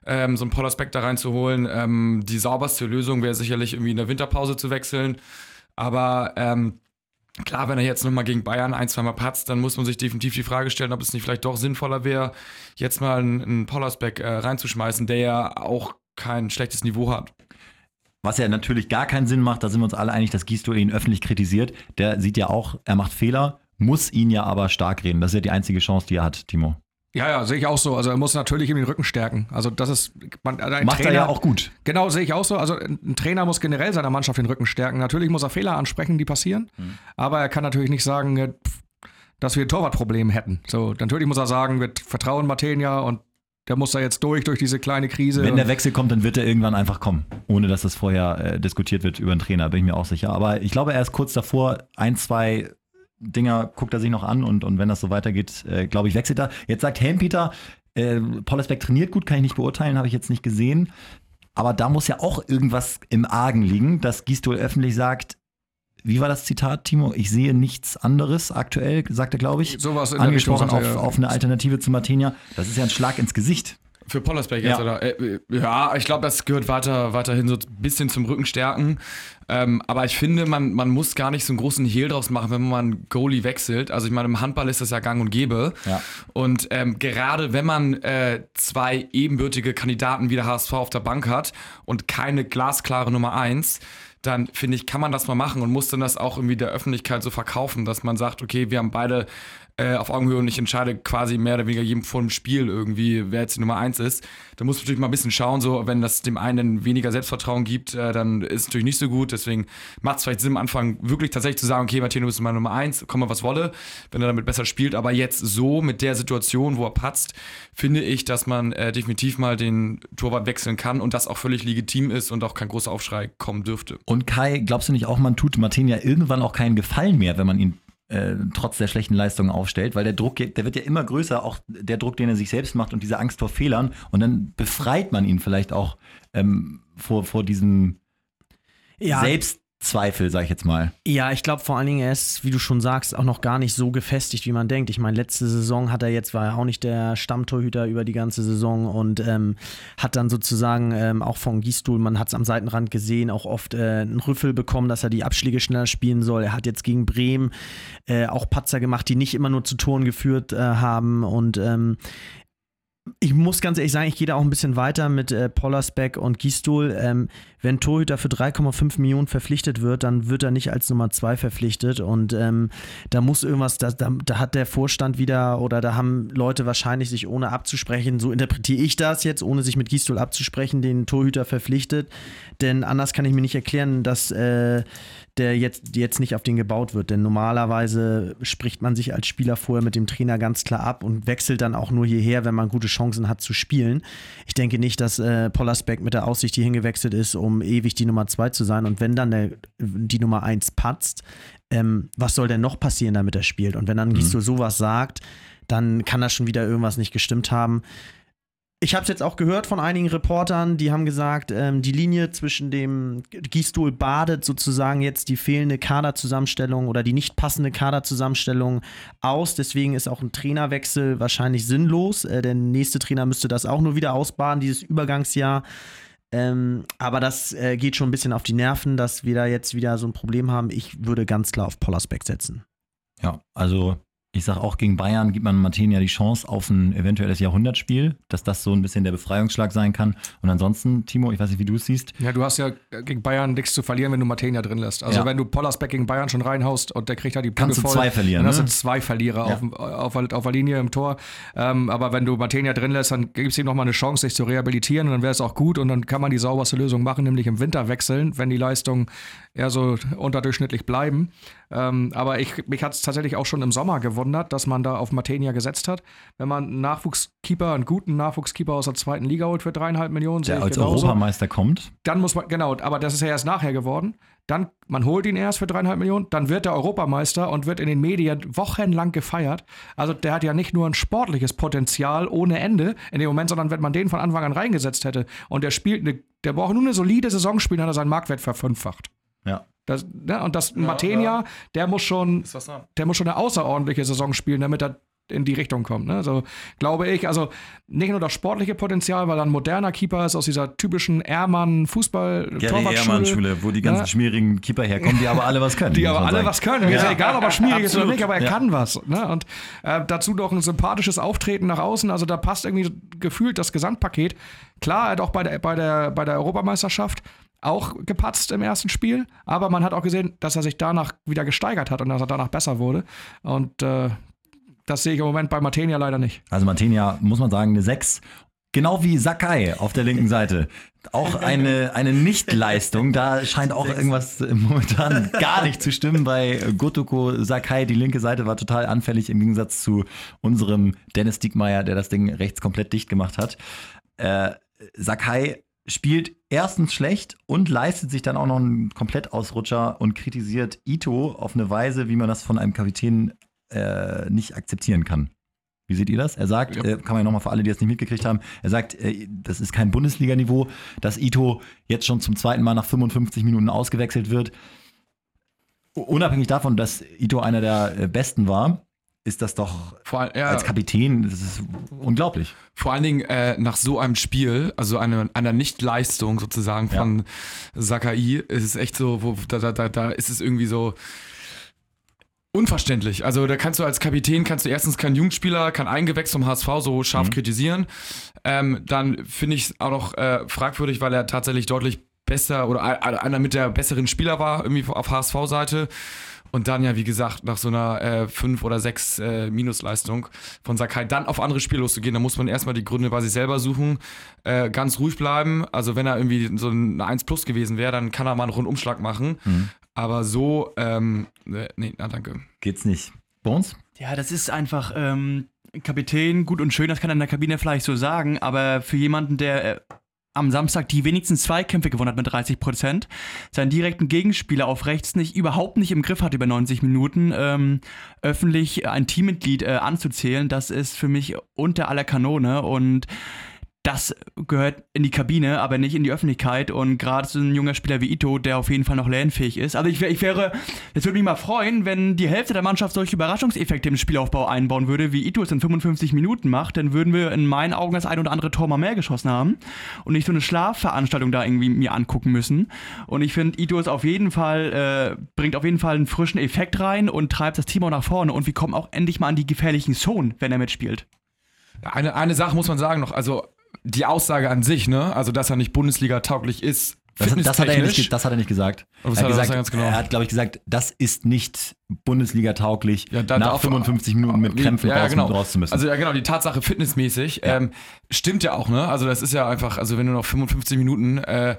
Speaker 2: Ähm, so einen Pollersbeck da reinzuholen. Ähm, die sauberste Lösung wäre sicherlich irgendwie in der Winterpause zu wechseln. Aber ähm, klar, wenn er jetzt nochmal gegen Bayern ein, zweimal patzt, dann muss man sich definitiv die Frage stellen, ob es nicht vielleicht doch sinnvoller wäre, jetzt mal einen, einen Pollersbeck äh, reinzuschmeißen, der ja auch kein schlechtes Niveau hat.
Speaker 1: Was ja natürlich gar keinen Sinn macht, da sind wir uns alle einig, dass Gisto ihn öffentlich kritisiert. Der sieht ja auch, er macht Fehler muss ihn ja aber stark reden. Das ist ja die einzige Chance, die er hat, Timo.
Speaker 4: Ja, ja, sehe ich auch so. Also er muss natürlich eben den Rücken stärken. Also das ist
Speaker 1: man, ein macht Trainer, er ja auch gut.
Speaker 4: Genau, sehe ich auch so. Also ein Trainer muss generell seiner Mannschaft den Rücken stärken. Natürlich muss er Fehler ansprechen, die passieren. Mhm. Aber er kann natürlich nicht sagen, dass wir ein Torwartproblem hätten. So, natürlich muss er sagen, wir vertrauen Matenia und der muss da jetzt durch, durch diese kleine Krise.
Speaker 1: Wenn der Wechsel kommt, dann wird er irgendwann einfach kommen. Ohne dass das vorher äh, diskutiert wird über den Trainer, bin ich mir auch sicher. Aber ich glaube, er ist kurz davor, ein, zwei Dinger guckt er sich noch an und, und wenn das so weitergeht, äh, glaube ich, wechselt er. Jetzt sagt Helmpeter, äh, Pollersbeck trainiert gut, kann ich nicht beurteilen, habe ich jetzt nicht gesehen. Aber da muss ja auch irgendwas im Argen liegen, dass Gistol öffentlich sagt, wie war das Zitat, Timo? Ich sehe nichts anderes aktuell, sagt er, glaube ich.
Speaker 4: Sowas in
Speaker 1: Angesprochen auf, ja. auf eine Alternative zu Martinia. Das ist ja ein Schlag ins Gesicht.
Speaker 2: Für Pollersbeck jetzt, ja. oder? Äh, ja, ich glaube, das gehört weiter, weiterhin so ein bisschen zum Rückenstärken. Ähm, aber ich finde, man, man muss gar nicht so einen großen Hehl draus machen, wenn man Goalie wechselt. Also ich meine, im Handball ist das ja gang und gäbe. Ja. Und ähm, gerade wenn man äh, zwei ebenbürtige Kandidaten wie der HSV auf der Bank hat und keine glasklare Nummer eins, dann finde ich, kann man das mal machen und muss dann das auch irgendwie der Öffentlichkeit so verkaufen, dass man sagt, okay, wir haben beide äh, auf Augenhöhe und ich entscheide quasi mehr oder weniger jedem vor dem Spiel irgendwie, wer jetzt die Nummer eins ist. Da muss man natürlich mal ein bisschen schauen, so wenn das dem einen weniger Selbstvertrauen gibt, äh, dann ist es natürlich nicht so gut. Deswegen macht es vielleicht Sinn, am Anfang wirklich tatsächlich zu sagen, okay, Martino ist meine Nummer eins, komm mal was wolle, wenn er damit besser spielt. Aber jetzt so mit der Situation, wo er patzt, finde ich, dass man äh, definitiv mal den Torwart wechseln kann und das auch völlig legitim ist und auch kein großer Aufschrei kommen dürfte.
Speaker 1: Und Kai, glaubst du nicht auch, man tut Martin ja irgendwann auch keinen Gefallen mehr, wenn man ihn äh, trotz der schlechten Leistungen aufstellt, weil der Druck, der wird ja immer größer, auch der Druck, den er sich selbst macht und diese Angst vor Fehlern. Und dann befreit man ihn vielleicht auch ähm, vor, vor diesem
Speaker 3: Ja.
Speaker 1: Selbstzweifel, sag ich jetzt mal.
Speaker 3: Ja, ich glaube vor allen Dingen, er ist, wie du schon sagst, auch noch gar nicht so gefestigt, wie man denkt. Ich meine, letzte Saison hat er jetzt, war er auch nicht der Stammtorhüter über die ganze Saison und ähm, hat dann sozusagen ähm, auch von Gießstuhl, man hat es am Seitenrand gesehen, auch oft äh, einen Rüffel bekommen, dass er die Abschläge schneller spielen soll. Er hat jetzt gegen Bremen äh, auch Patzer gemacht, die nicht immer nur zu Toren geführt äh, haben und ähm, ich muss ganz ehrlich sagen, ich gehe da auch ein bisschen weiter mit äh, Pollersbeck und Gießstuhl. Ähm, wenn Torhüter für 3,5 Millionen verpflichtet wird, dann wird er nicht als Nummer 2 verpflichtet. Und ähm, da muss irgendwas, da, da, da hat der Vorstand wieder oder da haben Leute wahrscheinlich sich ohne abzusprechen, so interpretiere ich das jetzt, ohne sich mit Gießstuhl abzusprechen, den Torhüter verpflichtet. Denn anders kann ich mir nicht erklären, dass äh, der jetzt, jetzt nicht auf den gebaut wird. Denn normalerweise spricht man sich als Spieler vorher mit dem Trainer ganz klar ab und wechselt dann auch nur hierher, wenn man gute Chancen hat zu spielen. Ich denke nicht, dass äh, Pollersbeck mit der Aussicht hierhin gewechselt ist, um ewig die Nummer zwei zu sein. Und wenn dann der, die Nummer eins patzt, ähm, was soll denn noch passieren, damit er spielt? Und wenn dann Gisdol sowas sagt, dann kann da schon wieder irgendwas nicht gestimmt haben. Ich habe es jetzt auch gehört von einigen Reportern, die haben gesagt, ähm, die Linie zwischen dem Gießstuhl badet sozusagen jetzt die fehlende Kaderzusammenstellung oder die nicht passende Kaderzusammenstellung aus. Deswegen ist auch ein Trainerwechsel wahrscheinlich sinnlos. Äh, der nächste Trainer müsste das auch nur wieder ausbaden, dieses Übergangsjahr. Ähm, aber das äh, geht schon ein bisschen auf die Nerven, dass wir da jetzt wieder so ein Problem haben. Ich würde ganz klar auf Pollersbeck setzen.
Speaker 1: Ja, also ich sage auch, gegen Bayern gibt man Martin ja die Chance auf ein eventuelles Jahrhundertspiel, dass das so ein bisschen der Befreiungsschlag sein kann. Und ansonsten, Timo, ich weiß nicht, wie du es siehst.
Speaker 4: Ja, du hast ja gegen Bayern nichts zu verlieren, wenn du Matenia drin lässt. Also
Speaker 1: Ja.
Speaker 4: wenn du Pollersbeck gegen Bayern schon reinhaust und der kriegt da die Bude
Speaker 1: Kannst du
Speaker 4: voll,
Speaker 1: zwei verlieren,
Speaker 4: dann hast
Speaker 1: ne?
Speaker 4: du zwei Verlierer
Speaker 1: Ja.
Speaker 4: auf, auf, auf, der Linie im Tor. Ähm, aber wenn du Matenia drin lässt, dann gibt es ihm nochmal eine Chance, sich zu rehabilitieren und dann wäre es auch gut und dann kann man die sauberste Lösung machen, nämlich im Winter wechseln, wenn die Leistungen eher so unterdurchschnittlich bleiben. Ähm, aber ich, mich hat es tatsächlich auch schon im Sommer gewundert, dass man da auf Matenia gesetzt hat. Wenn man einen Nachwuchskeeper, einen guten Nachwuchskeeper aus der zweiten Liga holt für dreieinhalb Millionen,
Speaker 1: Der als
Speaker 4: genauso.
Speaker 1: Europameister kommt.
Speaker 4: Dann muss man, genau, aber das ist ja erst nachher geworden. Dann, man holt ihn erst für dreieinhalb Millionen, dann wird er Europameister und wird in den Medien wochenlang gefeiert. Also der hat ja nicht nur ein sportliches Potenzial ohne Ende in dem Moment, sondern wenn man den von Anfang an reingesetzt hätte und der spielt eine, der braucht nur eine solide Saison spielen, hat er seinen Marktwert verfünffacht.
Speaker 1: Ja.
Speaker 4: Das, ne, und das Matenia, der muss schon, der muss schon eine außerordentliche Saison spielen, damit er in die Richtung kommt. Ne? Also glaube ich, also nicht nur das sportliche Potenzial, weil er ein moderner Keeper ist aus dieser typischen Ehrmann Fußball
Speaker 1: Gary
Speaker 4: Torwartschule.
Speaker 1: Ehrmann Schule, wo die ganzen
Speaker 4: Ja.
Speaker 1: schmierigen Keeper herkommen, die aber alle was können.
Speaker 4: Die aber alle
Speaker 1: sagen.
Speaker 4: was können. Ist ja egal, ob er schmierig ist oder
Speaker 1: Absolut.
Speaker 4: nicht, aber er
Speaker 1: Ja.
Speaker 4: kann was. Ne? Und äh, dazu noch ein sympathisches Auftreten nach außen. Also da passt irgendwie gefühlt das Gesamtpaket. Klar, er hat auch bei der, bei der, bei der Europameisterschaft auch gepatzt im ersten Spiel, aber man hat auch gesehen, dass er sich danach wieder gesteigert hat und dass er danach besser wurde. Und äh, das sehe ich im Moment bei Matenia leider nicht.
Speaker 1: Also Martinia, muss man sagen, eine 6. Genau wie Sakai auf der linken Seite. Auch eine, eine Nichtleistung. Da scheint auch irgendwas momentan gar nicht zu stimmen bei Gotoko Sakai. Die linke Seite war total anfällig im Gegensatz zu unserem Dennis Diekmeyer, der das Ding rechts komplett dicht gemacht hat. Äh, Sakai spielt erstens schlecht und leistet sich dann auch noch einen Komplettausrutscher und kritisiert Ito auf eine Weise, wie man das von einem Kapitän äh, nicht akzeptieren kann. Wie seht ihr das? Er sagt, äh, kann man ja nochmal für alle, die es nicht mitgekriegt haben, er sagt, äh, das ist kein Bundesliga-Niveau, dass Ito jetzt schon zum zweiten Mal nach 55 Minuten ausgewechselt wird. Unabhängig davon, dass Ito einer der äh, Besten war, ist das doch
Speaker 2: Vor, ja,
Speaker 1: als Kapitän, das ist unglaublich.
Speaker 2: vor allen Dingen äh, nach so einem Spiel, also eine, einer Nichtleistung sozusagen
Speaker 1: Ja.
Speaker 2: von Sakai, ist es echt so, wo, da, da, da, da ist es irgendwie so unverständlich. Also da kannst du als Kapitän, kannst du erstens keinen Jugendspieler, kein eingewechselt vom HSV so scharf kritisieren. Ähm, dann finde ich es auch noch äh, fragwürdig, weil er tatsächlich deutlich besser oder ein- einer mit der besseren Spieler war, irgendwie auf HSV-Seite. Und dann ja, wie gesagt, nach so einer äh, 5 oder 6 äh, Minusleistung von Sakai dann auf andere Spiele loszugehen, da muss man erstmal die Gründe bei sich selber suchen, äh, ganz ruhig bleiben. Also wenn er irgendwie so ein 1 Plus gewesen wäre, dann kann er mal einen Rundumschlag machen.
Speaker 1: Mhm.
Speaker 2: Aber so, ähm, äh, nee, na danke.
Speaker 1: Geht's nicht. Bones?
Speaker 6: Ja, das ist einfach ähm, Kapitän, gut und schön, das kann er in der Kabine vielleicht so sagen, aber für jemanden, der äh, am Samstag die wenigsten Zweikämpfe gewonnen hat mit 30 Prozent, seinen direkten Gegenspieler auf rechts nicht überhaupt nicht im Griff hat über 90 Minuten, ähm, öffentlich ein Teammitglied äh, anzuzählen, das ist für mich unter aller Kanone. Und das gehört in die Kabine, aber nicht in die Öffentlichkeit. Und gerade so ein junger Spieler wie Ito, der auf jeden Fall noch lernfähig ist. Also ich, ich wäre, es würde mich mal freuen, wenn die Hälfte der Mannschaft solche Überraschungseffekte im Spielaufbau einbauen würde, wie Ito es in 55 Minuten macht. Dann würden wir in meinen Augen das ein oder andere Tor mal mehr geschossen haben und nicht so eine Schlafveranstaltung da irgendwie mir angucken müssen. Und ich finde, Ito ist auf jeden Fall, äh, bringt auf jeden Fall einen frischen Effekt rein und treibt das Team auch nach vorne. Und wir kommen auch endlich mal an die gefährlichen Zonen, wenn er mitspielt.
Speaker 2: Eine, eine Sache muss man sagen noch, also die Aussage an sich, ne, also dass er nicht Bundesliga tauglich ist,
Speaker 1: Das, das, hat er ja nicht, das hat er nicht gesagt. Er
Speaker 2: hat er
Speaker 1: gesagt,
Speaker 2: ganz genau?
Speaker 1: er hat, glaube ich, gesagt, das ist nicht Bundesliga-tauglich,
Speaker 2: Ja,
Speaker 1: nach
Speaker 2: darf-
Speaker 1: 55 Minuten mit Krämpfen
Speaker 2: ja, ja,
Speaker 1: raus,
Speaker 2: genau.
Speaker 1: raus zu müssen.
Speaker 2: Also ja genau, die Tatsache fitnessmäßig ähm, stimmt ja auch, ne? Also das ist ja einfach, also wenn du noch 55 Minuten äh,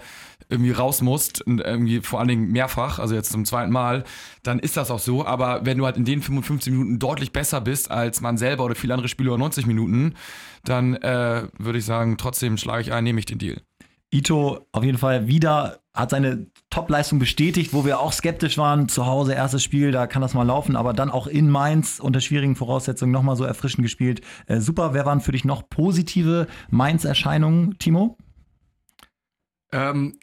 Speaker 2: irgendwie raus musst und irgendwie vor allen Dingen mehrfach, also jetzt zum zweiten Mal, dann ist das auch so. Aber wenn du halt in den 55 Minuten deutlich besser bist als man selber oder viele andere Spieler über 90 Minuten, dann äh, würde ich sagen, trotzdem schlage ich ein, nehme ich den Deal.
Speaker 1: Ito auf jeden Fall wieder hat seine Top-Leistung bestätigt, wo wir auch skeptisch waren. Zu Hause erstes Spiel, da kann das mal laufen, aber dann auch in Mainz unter schwierigen Voraussetzungen nochmal so erfrischend gespielt. Äh, super, wer waren für dich noch positive Mainz-Erscheinungen, Timo?
Speaker 4: Ähm,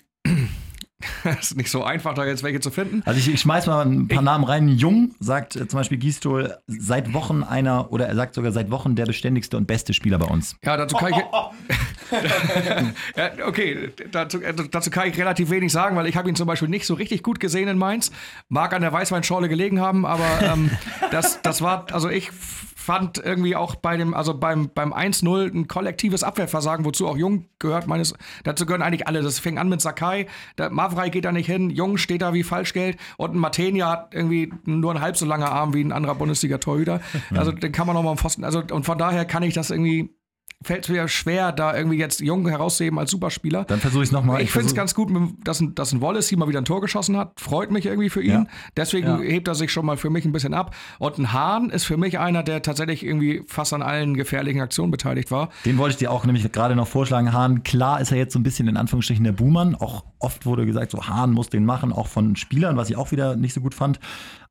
Speaker 4: ist nicht so einfach, da jetzt welche zu finden.
Speaker 1: Also ich, ich schmeiß mal ein paar Namen rein. Jung sagt äh, zum Beispiel Gistol seit Wochen einer, oder er sagt sogar seit Wochen der beständigste und beste Spieler bei uns.
Speaker 4: Ja, dazu kann ich. ja, okay, dazu, äh, dazu kann ich relativ wenig sagen, weil ich habe ihn zum Beispiel nicht so richtig gut gesehen in Mainz. Mag an der Weißweinschorle gelegen haben, aber ähm, das, das war, also ich fand irgendwie auch bei dem, also beim, beim 1-0 ein kollektives Abwehrversagen, wozu auch Jung gehört, meines, dazu gehören eigentlich alle. Das fing an mit Sakai, der Mavrei geht da nicht hin, Jung steht da wie Falschgeld und ein Matenia hat irgendwie nur einen halb so langen Arm wie ein anderer Bundesliga-Torhüter. Also den kann man noch mal am Pfosten, also und von daher kann ich das irgendwie fällt es mir schwer, da irgendwie jetzt Jung herauszuheben als Superspieler.
Speaker 1: Dann versuche ich es nochmal.
Speaker 4: Ich finde es ganz gut, dass ein, dass ein Wallace hier mal wieder ein Tor geschossen hat. Freut mich irgendwie für ihn.
Speaker 1: Ja.
Speaker 4: Deswegen
Speaker 1: Ja.
Speaker 4: hebt er sich schon mal für mich ein bisschen ab. Und ein Hahn ist für mich einer, der tatsächlich irgendwie fast an allen gefährlichen Aktionen beteiligt war.
Speaker 1: Den wollte ich dir auch nämlich gerade noch vorschlagen. Hahn, klar ist er jetzt so ein bisschen in Anführungsstrichen der Buhmann. Auch oft wurde gesagt, so Hahn muss den machen, auch von Spielern, was ich auch wieder nicht so gut fand.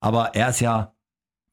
Speaker 1: Aber er ist ja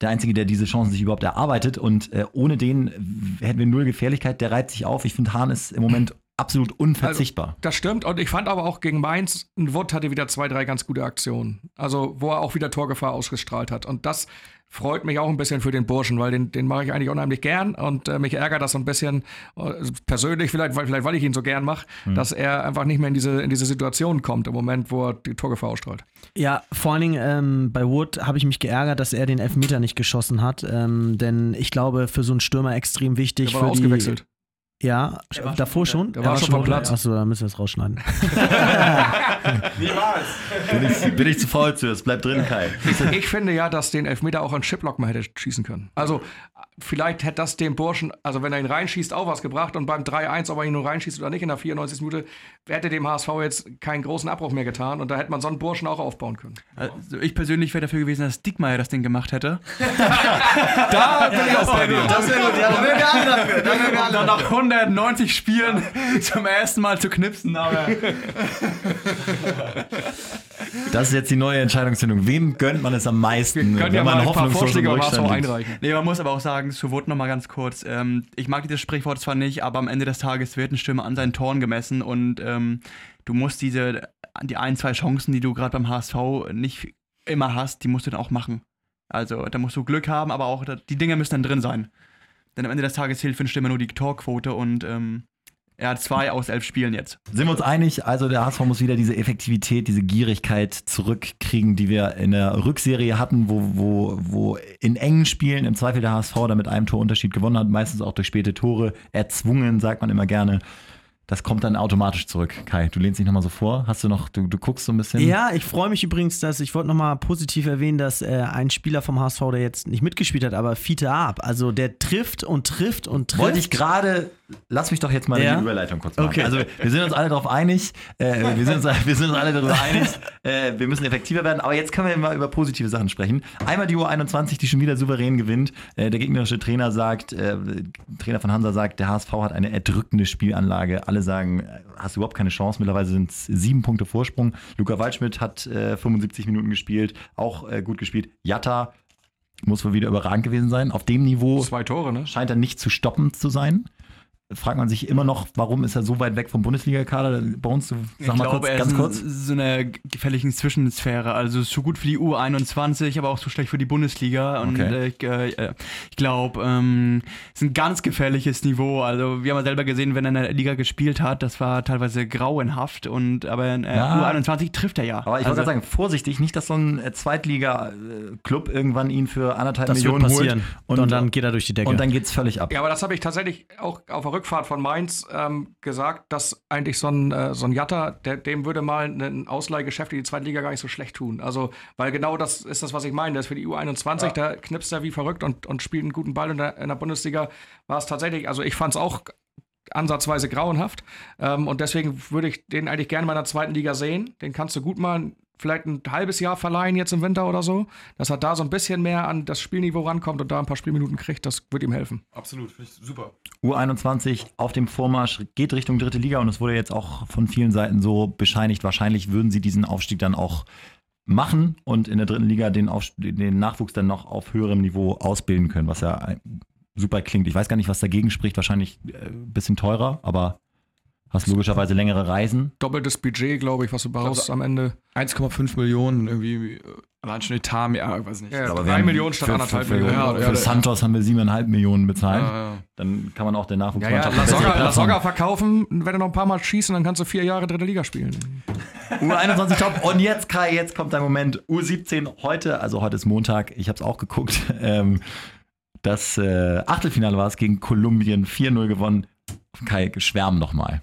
Speaker 1: der Einzige, der diese Chancen sich überhaupt erarbeitet. Und äh, ohne den hätten wir null Gefährlichkeit. Der reibt sich auf. Ich finde, Hahn ist im Moment absolut unverzichtbar.
Speaker 4: Das stimmt. Und ich fand aber auch gegen Mainz, ein Wood hatte wieder zwei, drei ganz gute Aktionen. Also, wo er auch wieder Torgefahr ausgestrahlt hat. Und das freut mich auch ein bisschen für den Burschen, weil den, den mache ich eigentlich unheimlich gern. Und äh, mich ärgert das so ein bisschen, äh, persönlich vielleicht, weil, vielleicht weil ich ihn so gern mache, dass er einfach nicht mehr in diese, in diese Situation kommt im Moment, wo er die Torgefahr ausstrahlt.
Speaker 3: Ja, vor allen Dingen ähm, bei Wood habe ich mich geärgert, dass er den Elfmeter nicht geschossen hat. Ähm, denn ich glaube, für so einen Stürmer extrem wichtig.
Speaker 4: Der war
Speaker 3: für die,
Speaker 4: ausgewechselt.
Speaker 3: Ja, davor schon.
Speaker 4: Der war schon vom Platz.
Speaker 3: Achso, da müssen wir es rausschneiden.
Speaker 1: Bin ich, bin ich zu faul zu, es bleibt drin, Kai.
Speaker 4: Ich finde ja, dass den Elfmeter auch an Chiplock mal hätte schießen können. Also, vielleicht hätte das dem Burschen, also wenn er ihn reinschießt, auch was gebracht und beim 3-1, ob er ihn nur reinschießt oder nicht in der 94. Minute, hätte dem HSV jetzt keinen großen Abbruch mehr getan und da hätte man so einen Burschen auch aufbauen können.
Speaker 6: Also ich persönlich wäre dafür gewesen, dass Dickmeyer das Ding gemacht hätte.
Speaker 4: Da bin ich auch bei dir.
Speaker 1: Das wäre gut, ja, da wären wir alle dafür. Da wären wir
Speaker 6: dann nach 190 Spielen zum ersten Mal zu knipsen, aber
Speaker 1: Das ist jetzt die neue Entscheidungsfindung. Wem gönnt man es am meisten,
Speaker 4: Wir können ja mal ein paar Vorschläge
Speaker 1: Rückstand liegt?
Speaker 4: einreichen.
Speaker 6: Nee, man muss aber auch sagen, zu Wood nochmal ganz kurz. Ähm, ich mag dieses Sprichwort zwar nicht, aber am Ende des Tages wird ein Stürmer an seinen Toren gemessen und ähm, du musst diese, die ein, zwei Chancen, die du gerade beim HSV nicht immer hast, die musst du dann auch machen. Also da musst du Glück haben, aber auch die Dinge müssen dann drin sein. Denn am Ende des Tages hilft einen Stürmer nur die Torquote und ähm, er hat zwei aus elf Spielen jetzt.
Speaker 1: Sind wir uns einig? Also der HSV muss wieder diese Effektivität, diese Gierigkeit zurückkriegen, die wir in der Rückserie hatten, wo, wo, wo in engen Spielen im Zweifel der HSV da mit einem Torunterschied gewonnen hat, meistens auch durch späte Tore, erzwungen, sagt man immer gerne. Das kommt dann automatisch zurück. Kai, du lehnst dich nochmal so vor. Hast du noch, du, du guckst so ein bisschen.
Speaker 3: Ja, ich freue mich übrigens, dass ich wollte nochmal positiv erwähnen, dass äh, ein Spieler vom HSV, der jetzt nicht mitgespielt hat, aber Fiete Ab, also der trifft und trifft und trifft.
Speaker 1: Wollte ich gerade, lass mich doch jetzt mal
Speaker 3: Ja?
Speaker 1: die Überleitung kurz machen.
Speaker 3: Okay.
Speaker 1: Also wir sind uns alle darauf einig, äh, wir, sind uns, wir sind uns alle darüber einig, äh, wir müssen effektiver werden, aber jetzt können wir mal über positive Sachen sprechen. Einmal die U21, die schon wieder souverän gewinnt. Äh, der gegnerische Trainer sagt, äh, Trainer von Hansa sagt, der HSV hat eine erdrückende Spielanlage. Alle sagen, äh, hast überhaupt keine Chance. Mittlerweile sind es sieben Punkte Vorsprung. Luca Waldschmidt hat äh, 75 Minuten gespielt, auch äh, gut gespielt. Jatta muss wohl wieder überragend gewesen sein. Auf dem Niveau
Speaker 4: Zwei Tore, ne?
Speaker 1: scheint er nicht zu stoppen zu sein. Fragt man sich immer noch, warum ist er so weit weg vom Bundesliga-Kader? Bei uns, du, sag
Speaker 6: ich
Speaker 1: mal
Speaker 6: glaube,
Speaker 1: kurz,
Speaker 6: er
Speaker 1: ganz
Speaker 6: ist
Speaker 1: kurz.
Speaker 6: in so einer gefährlichen Zwischensphäre. Also so gut für die U21, aber auch so schlecht für die Bundesliga. Und
Speaker 1: Okay.
Speaker 6: äh, ich, äh, ich glaube, ähm, es ist ein ganz gefährliches Niveau. Also wir haben ja selber gesehen, wenn er in der Liga gespielt hat, das war teilweise grauenhaft. Und aber in äh,
Speaker 1: Ja.
Speaker 6: U21 trifft er ja.
Speaker 1: Aber ich wollte
Speaker 6: also,
Speaker 1: gerade sagen, vorsichtig, nicht, dass so ein äh, Zweitliga-Club irgendwann ihn für anderthalb
Speaker 3: das wird
Speaker 1: Millionen
Speaker 3: passieren.
Speaker 1: holt.
Speaker 3: Und, dann geht er durch die Decke.
Speaker 1: und dann geht's völlig ab.
Speaker 4: Ja, aber das habe ich tatsächlich auch auf der Rückfahrt von Mainz ähm, gesagt, dass eigentlich so ein, äh, so ein Jatta, der, dem würde mal ein Ausleihgeschäft in die zweite Liga gar nicht so schlecht tun. Also, weil genau das ist das, was ich meine. Das ist für die U21, da knipst er wie verrückt und, und spielt einen guten Ball. In der, in der Bundesliga war es tatsächlich, also ich fand es auch ansatzweise grauenhaft. Ähm, und deswegen würde ich den eigentlich gerne mal in der zweiten Liga sehen. Den kannst du gut mal vielleicht ein halbes Jahr verleihen jetzt im Winter oder so, dass er da so ein bisschen mehr an das Spielniveau rankommt und da ein paar Spielminuten kriegt, das wird ihm helfen.
Speaker 2: Absolut, finde ich super.
Speaker 1: U21 auf dem Vormarsch geht Richtung dritte Liga und es wurde jetzt auch von vielen Seiten so bescheinigt, wahrscheinlich würden sie diesen Aufstieg dann auch machen und in der dritten Liga den, Aufst- den Nachwuchs dann noch auf höherem Niveau ausbilden können, was ja super klingt. Ich weiß gar nicht, was dagegen spricht, wahrscheinlich ein bisschen teurer, aber hast logischerweise längere Reisen.
Speaker 4: Doppeltes Budget, glaube ich, was du brauchst am Ende.
Speaker 2: 1,5 Millionen irgendwie, allein schon Etat ich weiß nicht.
Speaker 4: Ja,
Speaker 1: Aber
Speaker 4: drei
Speaker 1: wir haben
Speaker 4: Millionen statt
Speaker 1: für,
Speaker 4: anderthalb Millionen.
Speaker 2: Ja,
Speaker 1: Für
Speaker 2: ja, ja.
Speaker 1: Santos haben wir siebeneinhalb Millionen bezahlt.
Speaker 2: Ja, ja.
Speaker 1: Dann kann man auch der
Speaker 4: Ja, ja,
Speaker 1: Nachwuchsmannschaft
Speaker 4: La
Speaker 1: eine bessere
Speaker 4: Soga, La
Speaker 1: Plattform-
Speaker 4: Soga verkaufen, wenn du noch ein paar Mal schießen, dann kannst du vier Jahre dritte Liga spielen.
Speaker 1: U21 Top. Und jetzt, Kai, jetzt kommt dein Moment. U17 heute, also heute ist Montag, ich habe es auch geguckt. Ähm, das äh, Achtelfinale war es gegen Kolumbien, 4-0 gewonnen. Kai, schwärm nochmal.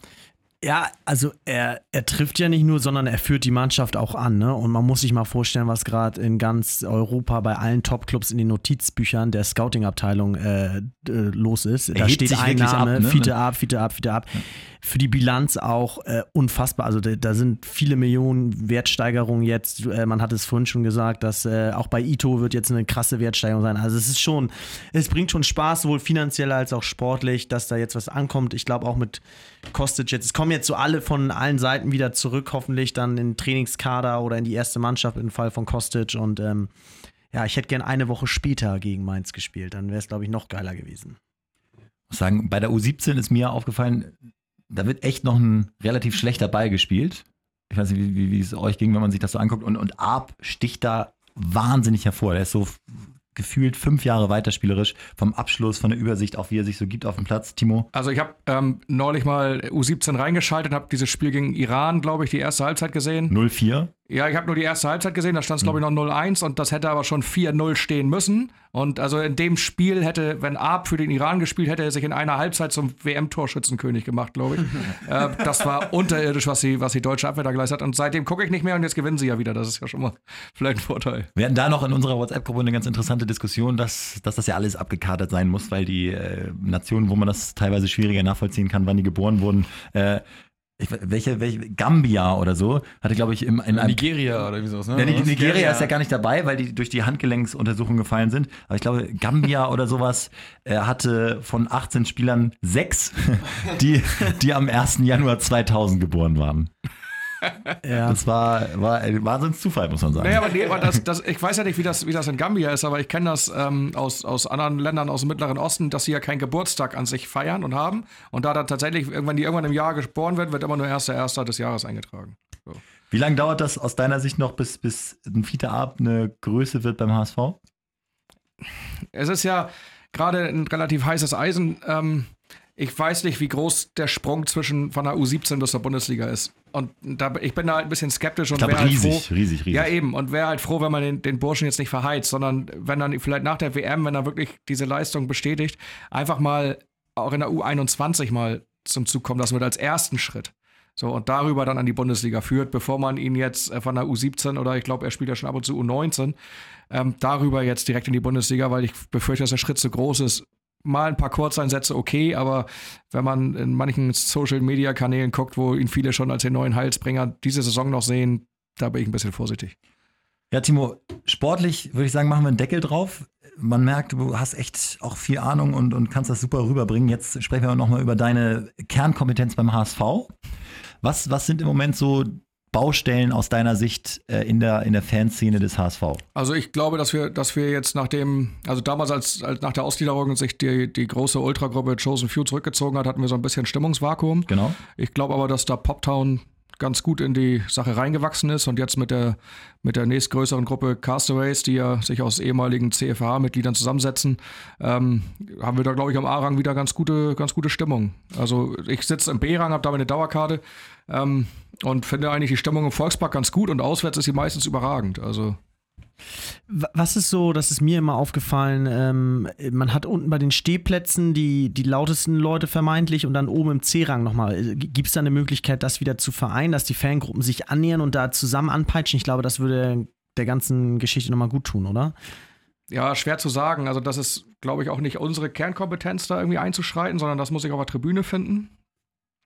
Speaker 3: Ja, also er, er trifft ja nicht nur, sondern er führt die Mannschaft auch an. Ne? Und man muss sich mal vorstellen, was gerade in ganz Europa bei allen Top-Clubs in den Notizbüchern der Scouting-Abteilung äh, äh, los ist. Da
Speaker 1: hebt
Speaker 3: steht
Speaker 1: sich
Speaker 3: ein Name,
Speaker 1: ab, ne?
Speaker 3: Fiete ab, Fiete ab, Fiete ab. Für die Bilanz auch äh, unfassbar. Also da, da sind viele Millionen Wertsteigerungen jetzt. Äh, man hat es vorhin schon gesagt, dass äh, auch bei Ito wird jetzt eine krasse Wertsteigerung sein. Also es ist schon, es bringt schon Spaß, sowohl finanziell als auch sportlich, dass da jetzt was ankommt. Ich glaube auch mit Kostic jetzt. Es kommen jetzt so alle von allen Seiten wieder zurück, hoffentlich dann in den Trainingskader oder in die erste Mannschaft im Fall von Kostic. Und ähm, ja, ich hätte gern eine Woche später gegen Mainz gespielt. Dann wäre es, glaube ich, noch geiler gewesen.
Speaker 1: Ich muss sagen, bei der U17 ist mir aufgefallen, da wird echt noch ein relativ schlechter Ball gespielt. Ich weiß nicht, wie, wie, wie es euch ging, wenn man sich das so anguckt. Und, und Arp sticht da wahnsinnig hervor. Der ist so gefühlt fünf Jahre weiter spielerisch vom Abschluss, von der Übersicht, auch wie er sich so gibt auf dem Platz. Timo?
Speaker 4: Also ich habe ähm, neulich mal U17 reingeschaltet, habe dieses Spiel gegen Iran, glaube ich, die erste Halbzeit gesehen.
Speaker 1: 0-4.
Speaker 4: Ja, ich habe nur die erste Halbzeit gesehen, da stand es, glaube ich, noch 0-1 und das hätte aber schon 4-0 stehen müssen. Und also in dem Spiel hätte, wenn Arp für den Iran gespielt hätte, er sich in einer Halbzeit zum WM-Torschützenkönig gemacht, glaube ich. äh, das war unterirdisch, was die, was die deutsche Abwehr da geleistet hat. Und seitdem gucke ich nicht mehr und jetzt gewinnen sie ja wieder. Das ist ja schon mal vielleicht ein Vorteil.
Speaker 1: Wir hatten da noch in unserer WhatsApp-Gruppe eine ganz interessante Diskussion, dass, dass das ja alles abgekatert sein muss, weil die äh, Nationen, wo man das teilweise schwieriger nachvollziehen kann, wann die geboren wurden, äh, ich, welche, welche, Gambia oder so, hatte, glaube ich, im, in einem
Speaker 2: Nigeria oder wie sowas, ne?
Speaker 1: Ja,
Speaker 2: was?
Speaker 1: Nigeria ist ja gar nicht dabei, weil die durch die Handgelenksuntersuchung gefallen sind. Aber ich glaube, Gambia oder sowas äh, hatte von 18 Spielern sechs, die, die am 1. Januar 2000 geboren waren.
Speaker 3: Ja.
Speaker 1: Das war, war ein Wahnsinnszufall, muss man sagen.
Speaker 4: Naja, aber, nee, aber das, das, ich weiß ja nicht, wie das, wie das in Gambia ist, aber ich kenne das ähm, aus, aus anderen Ländern aus dem Mittleren Osten, dass sie ja keinen Geburtstag an sich feiern und haben. Und da dann tatsächlich, wenn die irgendwann im Jahr geboren wird, wird immer nur erster Erster des Jahres eingetragen. So.
Speaker 1: Wie lange dauert das aus deiner Sicht noch, bis, bis ein Fiete Ab eine Größe wird beim HSV?
Speaker 4: Es ist ja gerade ein relativ heißes Eisen. Ähm, ich weiß nicht, wie groß der Sprung zwischen von der U17 bis zur Bundesliga ist. Und da, ich bin da halt ein bisschen skeptisch und wäre halt
Speaker 1: riesig,
Speaker 4: froh.
Speaker 1: riesig, riesig.
Speaker 4: Ja, eben. Und wäre halt froh, wenn man den, den Burschen jetzt nicht verheizt, sondern wenn dann vielleicht nach der WM, wenn er wirklich diese Leistung bestätigt, einfach mal auch in der U21 mal zum Zug kommen lassen wird als ersten Schritt. So, und darüber dann an die Bundesliga führt, bevor man ihn jetzt äh, von der U17 oder ich glaube, er spielt ja schon ab und zu U19, ähm, darüber jetzt direkt in die Bundesliga, weil ich befürchte, dass der Schritt zu groß ist. Mal ein paar Kurzeinsätze okay, aber wenn man in manchen Social-Media-Kanälen guckt, wo ihn viele schon als den neuen Heilsbringer diese Saison noch sehen, da bin ich ein bisschen vorsichtig.
Speaker 1: Ja, Timo, sportlich würde ich sagen, machen wir einen Deckel drauf. Man merkt, du hast echt auch viel Ahnung und, und kannst das super rüberbringen. Jetzt sprechen wir nochmal über deine Kernkompetenz beim HSV. Was, was sind im Moment so Baustellen aus deiner Sicht äh, in, der, in der Fanszene des HSV?
Speaker 4: Also ich glaube, dass wir, dass wir jetzt nach dem, also damals als, als nach der Ausgliederung sich die, die große Ultragruppe Chosen Few zurückgezogen hat, hatten wir so ein bisschen Stimmungsvakuum.
Speaker 1: Genau.
Speaker 4: Ich glaube aber, dass da Poptown ganz gut in die Sache reingewachsen ist und jetzt mit der, mit der nächstgrößeren Gruppe Castaways, die ja sich aus ehemaligen CFH-Mitgliedern zusammensetzen, ähm, haben wir da, glaube ich, am A-Rang wieder ganz gute, ganz gute Stimmung. Also ich sitze im B-Rang, habe da meine Dauerkarte ähm, und finde eigentlich die Stimmung im Volkspark ganz gut und auswärts ist sie meistens überragend. Also
Speaker 3: was ist so, das ist mir immer aufgefallen, ähm, man hat unten bei den Stehplätzen die, die lautesten Leute vermeintlich und dann oben im C-Rang nochmal. Gibt es da eine Möglichkeit, das wieder zu vereinen, dass die Fangruppen sich annähern und da zusammen anpeitschen? Ich glaube, das würde der ganzen Geschichte nochmal gut tun, oder?
Speaker 4: Ja, schwer zu sagen. Also, das ist, glaube ich, auch nicht unsere Kernkompetenz, da irgendwie einzuschreiten, sondern das muss ich auf der Tribüne finden.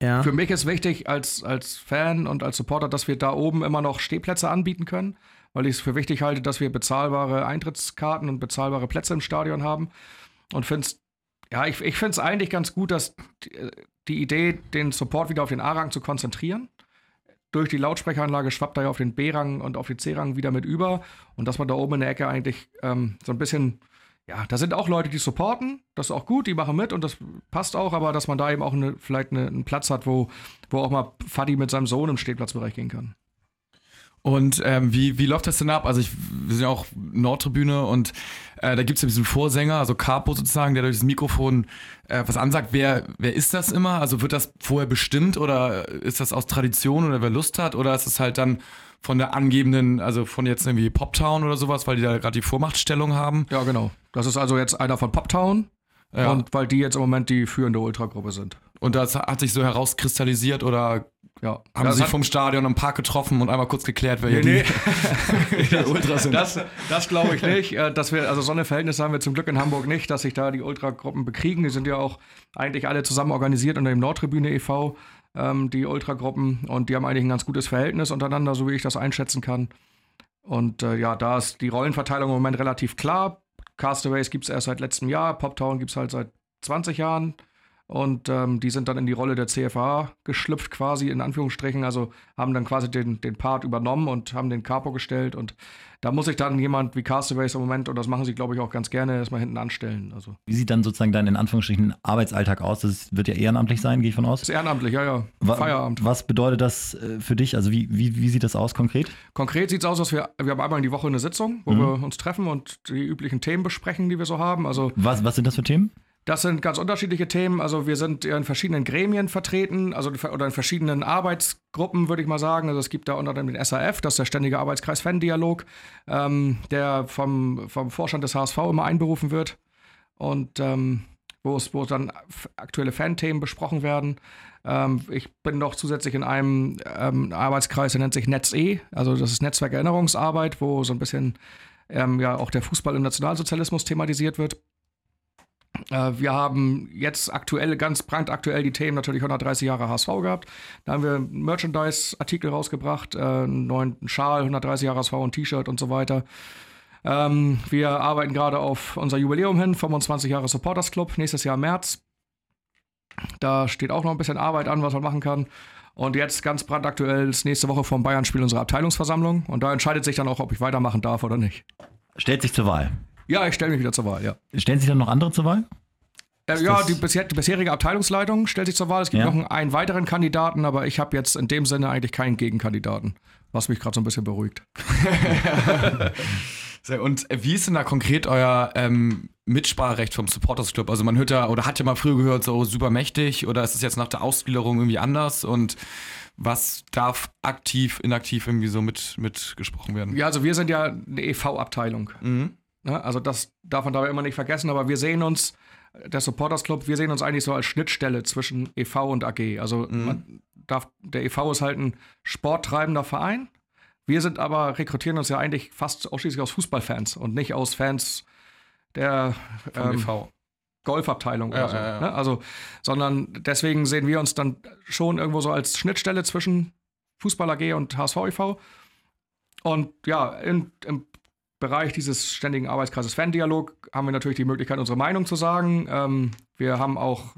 Speaker 4: Ja. Für mich ist wichtig als, als Fan und als Supporter, dass wir da oben immer noch Stehplätze anbieten können weil ich es für wichtig halte, dass wir bezahlbare Eintrittskarten und bezahlbare Plätze im Stadion haben. Und finde es, ja, ich, ich finde es eigentlich ganz gut, dass die, die Idee, den Support wieder auf den A-Rang zu konzentrieren. Durch die Lautsprecheranlage schwappt er ja auf den B-Rang und auf den C-Rang wieder mit über. Und dass man da oben in der Ecke eigentlich ähm, so ein bisschen ja, da sind auch Leute, die supporten, das ist auch gut, die machen mit und das passt auch, aber dass man da eben auch eine, vielleicht eine, einen Platz hat, wo, wo auch mal Fadi mit seinem Sohn im Stehplatzbereich gehen kann.
Speaker 2: Und ähm, wie, wie läuft das denn ab? Also ich, wir sind ja auch Nordtribüne und äh, da gibt es ja diesen Vorsänger, also Capo sozusagen, der durch das Mikrofon äh, was ansagt. Wer, wer ist das immer? Also wird das vorher bestimmt oder ist das aus Tradition oder wer Lust hat? Oder ist es halt dann von der angebenden, also von jetzt irgendwie Poptown oder sowas, weil die da gerade die Vormachtstellung haben?
Speaker 4: Ja, genau. Das ist also jetzt einer von Poptown. Ja. Und weil die jetzt im Moment die führende Ultragruppe sind.
Speaker 2: Und das hat sich so herauskristallisiert oder ja, haben sie sich vom Stadion im Park getroffen und einmal kurz geklärt, wer nee,
Speaker 4: nee. die, Ultras sind. Das, das glaube ich nicht. Äh, dass wir, also so eine Verhältnisse haben wir zum Glück in Hamburg nicht, dass sich da die Ultragruppen bekriegen. Die sind ja auch eigentlich alle zusammen organisiert unter dem Nordtribüne e.V., ähm, die Ultragruppen. Und die haben eigentlich ein ganz gutes Verhältnis untereinander, so wie ich das einschätzen kann. Und äh, ja, da ist die Rollenverteilung im Moment relativ klar. Castaways gibt es erst seit letztem Jahr, Poptown gibt es halt seit 20 Jahren. Und ähm, die sind dann in die Rolle der CFA geschlüpft, quasi in Anführungsstrichen. Also haben dann quasi den, den Part übernommen und haben den Capo gestellt. Und da muss sich dann jemand wie Castaways im Moment, und das machen sie, glaube ich, auch ganz gerne, erstmal hinten anstellen. Also.
Speaker 1: Wie sieht dann sozusagen dein in Anführungsstrichen Arbeitsalltag aus? Das wird ja ehrenamtlich sein, gehe ich von aus?
Speaker 4: Das ist ehrenamtlich, ja, ja.
Speaker 1: Wa Feierabend. Was bedeutet das äh, für dich? Also wie, wie, wie sieht das aus konkret?
Speaker 4: Konkret sieht es aus, dass wir, wir haben einmal in die Woche eine Sitzung, wo mhm. wir uns treffen und die üblichen Themen besprechen, die wir so haben. Also
Speaker 1: was, was sind das für Themen?
Speaker 4: Das sind ganz unterschiedliche Themen. Also wir sind in verschiedenen Gremien vertreten, also oder in verschiedenen Arbeitsgruppen, würde ich mal sagen. Also es gibt da unter anderem den SAF, das ist der Ständige Arbeitskreis Fan-Dialog, ähm, der vom, vom Vorstand des HSV immer einberufen wird und ähm, wo es wo dann aktuelle Fan-Themen besprochen werden. Ähm, ich bin noch zusätzlich in einem ähm, Arbeitskreis, der nennt sich NetzE, also das ist Netzwerkerinnerungsarbeit, wo so ein bisschen ähm, ja auch der Fußball im Nationalsozialismus thematisiert wird. Äh, wir haben jetzt aktuell, ganz brandaktuell die Themen natürlich 130 Jahre HSV gehabt. Da haben wir Merchandise-Artikel rausgebracht, äh, einen neuen Schal, 130 Jahre HSV, ein T-Shirt und so weiter. Ähm, wir arbeiten gerade auf unser Jubiläum hin, 25 Jahre Supporters Club, nächstes Jahr März. Da steht auch noch ein bisschen Arbeit an, was man machen kann. Und jetzt ganz brandaktuell ist nächste Woche vom Bayern-Spiel unsere Abteilungsversammlung. Und da entscheidet sich dann auch, ob ich weitermachen darf oder nicht.
Speaker 1: Stellt sich zur Wahl.
Speaker 4: Ja, ich stelle mich wieder zur Wahl, ja.
Speaker 1: Stellen sich dann noch andere zur Wahl?
Speaker 4: Äh, ja, die, bisher, die, bisherige Abteilungsleitung stellt sich zur Wahl. Es gibt ja. noch einen, einen, weiteren Kandidaten, aber ich habe jetzt in dem Sinne eigentlich keinen Gegenkandidaten, was mich gerade so ein bisschen beruhigt.
Speaker 2: Und wie ist denn da konkret euer ähm, Mitspracherecht vom Supporters Club? Also man hört ja oder hat ja mal früher gehört, so super mächtig oder ist es jetzt nach der Ausgliederung irgendwie anders und was darf aktiv, inaktiv irgendwie so mit, mitgesprochen werden?
Speaker 4: Ja, also wir sind ja eine EV-Abteilung. Mhm. Ne? Also das darf man dabei immer nicht vergessen, aber wir sehen uns der Supporters Club, wir sehen uns eigentlich so als Schnittstelle zwischen e.V. und AG. Also
Speaker 2: Mhm.
Speaker 4: man darf, der e.V. ist halt ein sporttreibender Verein. Wir sind aber, rekrutieren uns ja eigentlich fast ausschließlich aus Fußballfans und nicht aus Fans der
Speaker 2: Vom
Speaker 4: ähm,
Speaker 2: e.V.
Speaker 4: Golfabteilung oder
Speaker 2: Ja,
Speaker 4: so.
Speaker 2: ja, ja.
Speaker 4: Ne? Also, sondern deswegen sehen wir uns dann schon irgendwo so als Schnittstelle zwischen Fußball AG und HSV e.V. Und ja, in, im Bereich dieses ständigen Arbeitskreises Fan-Dialog haben wir natürlich die Möglichkeit, unsere Meinung zu sagen. Ähm, wir haben auch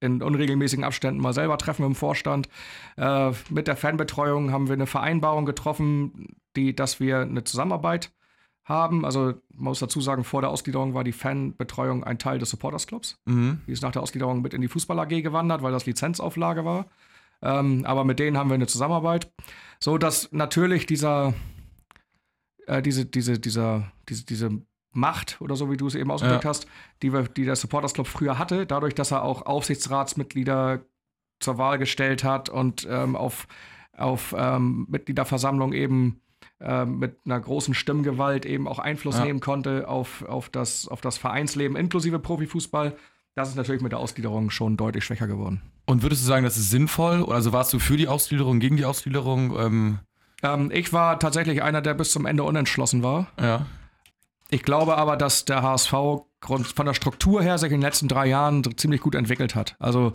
Speaker 4: in unregelmäßigen Abständen mal selber Treffen im Vorstand. Äh, mit der Fanbetreuung haben wir eine Vereinbarung getroffen, die, dass wir eine Zusammenarbeit haben. Also man muss dazu sagen, vor der Ausgliederung war die Fanbetreuung ein Teil des Supporters Clubs.
Speaker 2: Mhm.
Speaker 4: Die ist nach der Ausgliederung mit in die Fußball AG gewandert, weil das Lizenzauflage war. Ähm, aber mit denen haben wir eine Zusammenarbeit. So dass natürlich dieser, äh, diese, diese, dieser, diese, diese Macht oder so, wie du es eben ausgedrückt
Speaker 2: Ja.
Speaker 4: hast, die, wir, die der Supporters Club früher hatte, dadurch, dass er auch Aufsichtsratsmitglieder zur Wahl gestellt hat und ähm, auf, auf ähm, Mitgliederversammlung eben ähm, mit einer großen Stimmgewalt eben auch Einfluss
Speaker 2: Ja.
Speaker 4: nehmen konnte auf, auf, das, auf das Vereinsleben inklusive Profifußball. Das ist natürlich mit der Ausgliederung schon deutlich schwächer geworden.
Speaker 2: Und würdest du sagen, das ist sinnvoll? Also warst du für die Ausgliederung, gegen die Ausgliederung? Ähm,
Speaker 4: ich war tatsächlich einer, der bis zum Ende unentschlossen war.
Speaker 2: ja.
Speaker 4: Ich glaube aber, dass der HSV von der Struktur her sich in den letzten drei Jahren ziemlich gut entwickelt hat. Also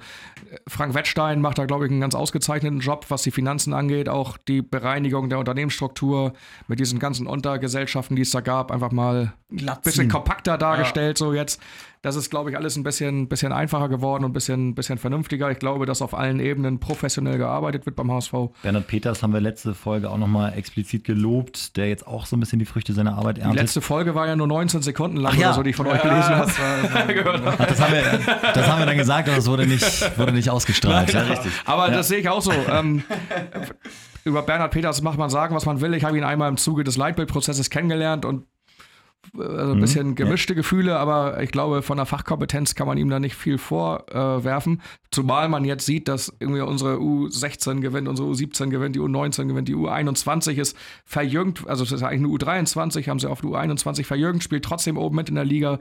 Speaker 4: äh, Frank Wettstein macht da, glaube ich, einen ganz ausgezeichneten Job, was die Finanzen angeht, auch die Bereinigung der Unternehmensstruktur mit diesen ganzen Untergesellschaften, die es da gab, einfach mal ein bisschen kompakter dargestellt, so jetzt. Das ist, glaube ich, alles ein bisschen, bisschen einfacher geworden und ein bisschen, bisschen vernünftiger. Ich glaube, dass auf allen Ebenen professionell gearbeitet wird beim HSV.
Speaker 1: Bernhard Peters haben wir letzte Folge auch nochmal explizit gelobt, der jetzt auch so ein bisschen die Früchte seiner Arbeit
Speaker 4: Die
Speaker 1: erntet.
Speaker 4: letzte Folge war ja nur 19 Sekunden lang
Speaker 1: Ach ja.
Speaker 4: oder so, die ich von euch gelesen habe.
Speaker 1: Ach, das, haben wir, das haben wir dann gesagt, aber es wurde nicht, wurde nicht ausgestrahlt. Ja, richtig.
Speaker 4: Aber das sehe ich auch so. Ähm, über Bernhard Peters macht man sagen, was man will. Ich habe ihn einmal im Zuge des Leitbildprozesses kennengelernt und also ein bisschen gemischte Gefühle, aber ich glaube, von der Fachkompetenz kann man ihm da nicht viel vorwerfen. Zumal man jetzt sieht, dass irgendwie unsere U16 gewinnt, unsere U17 gewinnt, die U19 gewinnt, die U21 ist verjüngt, also es ist eigentlich eine U23, haben sie auf die U21 verjüngt, spielt trotzdem oben mit in der Liga.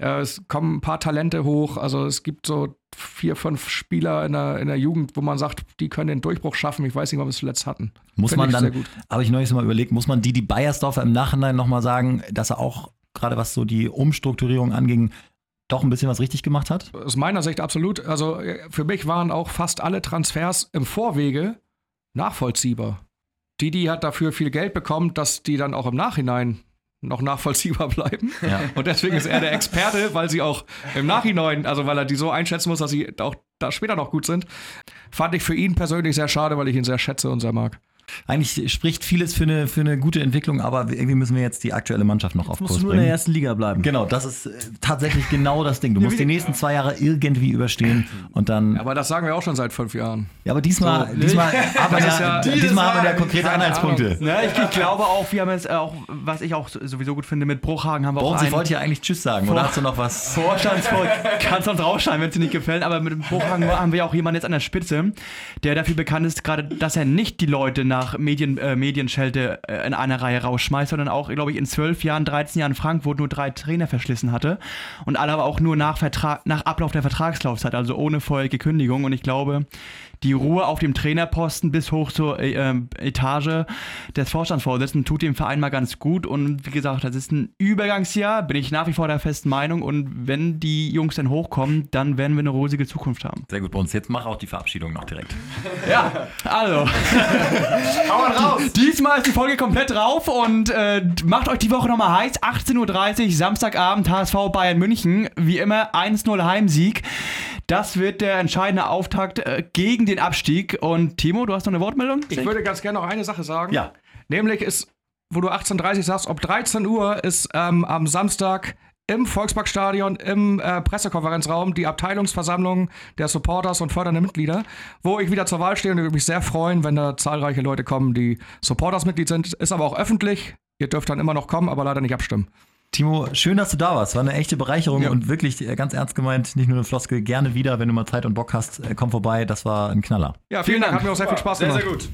Speaker 4: Äh, es kommen ein paar Talente hoch. Also es gibt so vier, fünf Spieler in der, in der Jugend, wo man sagt, die können den Durchbruch schaffen. Ich weiß nicht, ob wir es zuletzt hatten.
Speaker 1: Muss
Speaker 4: Finde
Speaker 1: man
Speaker 4: ich
Speaker 1: dann, habe ich neulich mal überlegt, muss man die, die Bayersdorfer im Nachhinein nochmal sagen, dass er auch, gerade was so die Umstrukturierung anging, doch ein bisschen was richtig gemacht hat?
Speaker 4: Aus meiner Sicht absolut. Also äh, für mich waren auch fast alle Transfers im Vorwege nachvollziehbar. Didi hat dafür viel Geld bekommen, dass die dann auch im Nachhinein noch nachvollziehbar bleiben.
Speaker 1: Ja.
Speaker 4: Und deswegen ist er der Experte, weil sie auch im Nachhinein, also weil er die so einschätzen muss, dass sie auch da später noch gut sind. Fand ich für ihn persönlich sehr schade, weil ich ihn sehr schätze und sehr mag.
Speaker 1: Eigentlich spricht vieles für eine, für eine gute Entwicklung, aber irgendwie müssen wir jetzt die aktuelle Mannschaft noch auf
Speaker 3: Musst
Speaker 1: Kurs
Speaker 3: du nur in der
Speaker 1: bringen.
Speaker 3: ersten Liga bleiben.
Speaker 1: Genau, das ist äh, tatsächlich genau das Ding. Du musst die nächsten zwei Jahre irgendwie überstehen und dann.
Speaker 4: Aber das sagen wir auch schon seit fünf Jahren.
Speaker 1: Ja, aber diesmal,
Speaker 4: So,
Speaker 1: diesmal, haben wir
Speaker 4: ist
Speaker 1: ja,
Speaker 4: ja-
Speaker 1: diesmal haben wir ja konkrete Anhaltspunkte.
Speaker 6: Ne, ich, ich glaube auch, wir haben jetzt auch, was ich auch sowieso gut finde, mit Bruchhagen haben wir auch
Speaker 1: Bones, ich
Speaker 6: einen
Speaker 1: wollte ja eigentlich Tschüss sagen, oder hast du noch was?
Speaker 6: Vorstandsvoll. Kannst uns rausschneiden, wenn es dir nicht gefällt. Aber mit dem Bruchhagen haben wir auch jemanden jetzt an der Spitze, der dafür bekannt ist, gerade, dass er nicht die Leute nach Medien, äh, Medienschelte äh, in einer Reihe rausschmeißt, sondern auch, glaube ich, in zwölf Jahren, 13 Jahren Frankfurt nur drei Trainer verschlissen hatte. Und alle aber auch nur nach, Vertrag, nach Ablauf der Vertragslaufzeit, also ohne vorherige Kündigung. Und ich glaube, die Ruhe auf dem Trainerposten bis hoch zur äh, ähm, Etage des Vorstandsvorsitzenden tut dem Verein mal ganz gut. Und wie gesagt, das ist ein Übergangsjahr, bin ich nach wie vor der festen Meinung. Und wenn die Jungs dann hochkommen, dann werden wir eine rosige Zukunft haben.
Speaker 1: Sehr gut, Bones. Jetzt mach auch die Verabschiedung noch direkt.
Speaker 6: Ja, also. Diesmal ist die Folge komplett drauf und äh, macht euch die Woche nochmal heiß. 18.30 Uhr, Samstagabend, HSV Bayern München. Wie immer 1-0 Heimsieg. Das wird der entscheidende Auftakt äh, gegen den Abstieg. Und Timo, du hast noch eine Wortmeldung?
Speaker 4: Ich würde ganz gerne noch eine Sache sagen.
Speaker 1: Ja.
Speaker 4: Nämlich ist, wo du 18.30 sagst, ob 13 Uhr ist ähm, am Samstag im Volksparkstadion, im äh, Pressekonferenzraum, die Abteilungsversammlung der Supporters und fördernde Mitglieder, wo ich wieder zur Wahl stehe und ich würde mich sehr freuen, wenn da zahlreiche Leute kommen, die Supporters-Mitglied sind. Ist aber auch öffentlich. Ihr dürft dann immer noch kommen, aber leider nicht abstimmen.
Speaker 1: Timo, schön, dass du da warst. War eine echte Bereicherung
Speaker 4: Ja.
Speaker 1: und wirklich äh, ganz ernst gemeint, nicht nur eine Floskel. Gerne wieder, wenn du mal Zeit und Bock hast, äh, komm vorbei. Das war ein Knaller.
Speaker 4: Ja, vielen, Dank. Hat mir auch sehr viel Spaß gemacht.
Speaker 2: gut.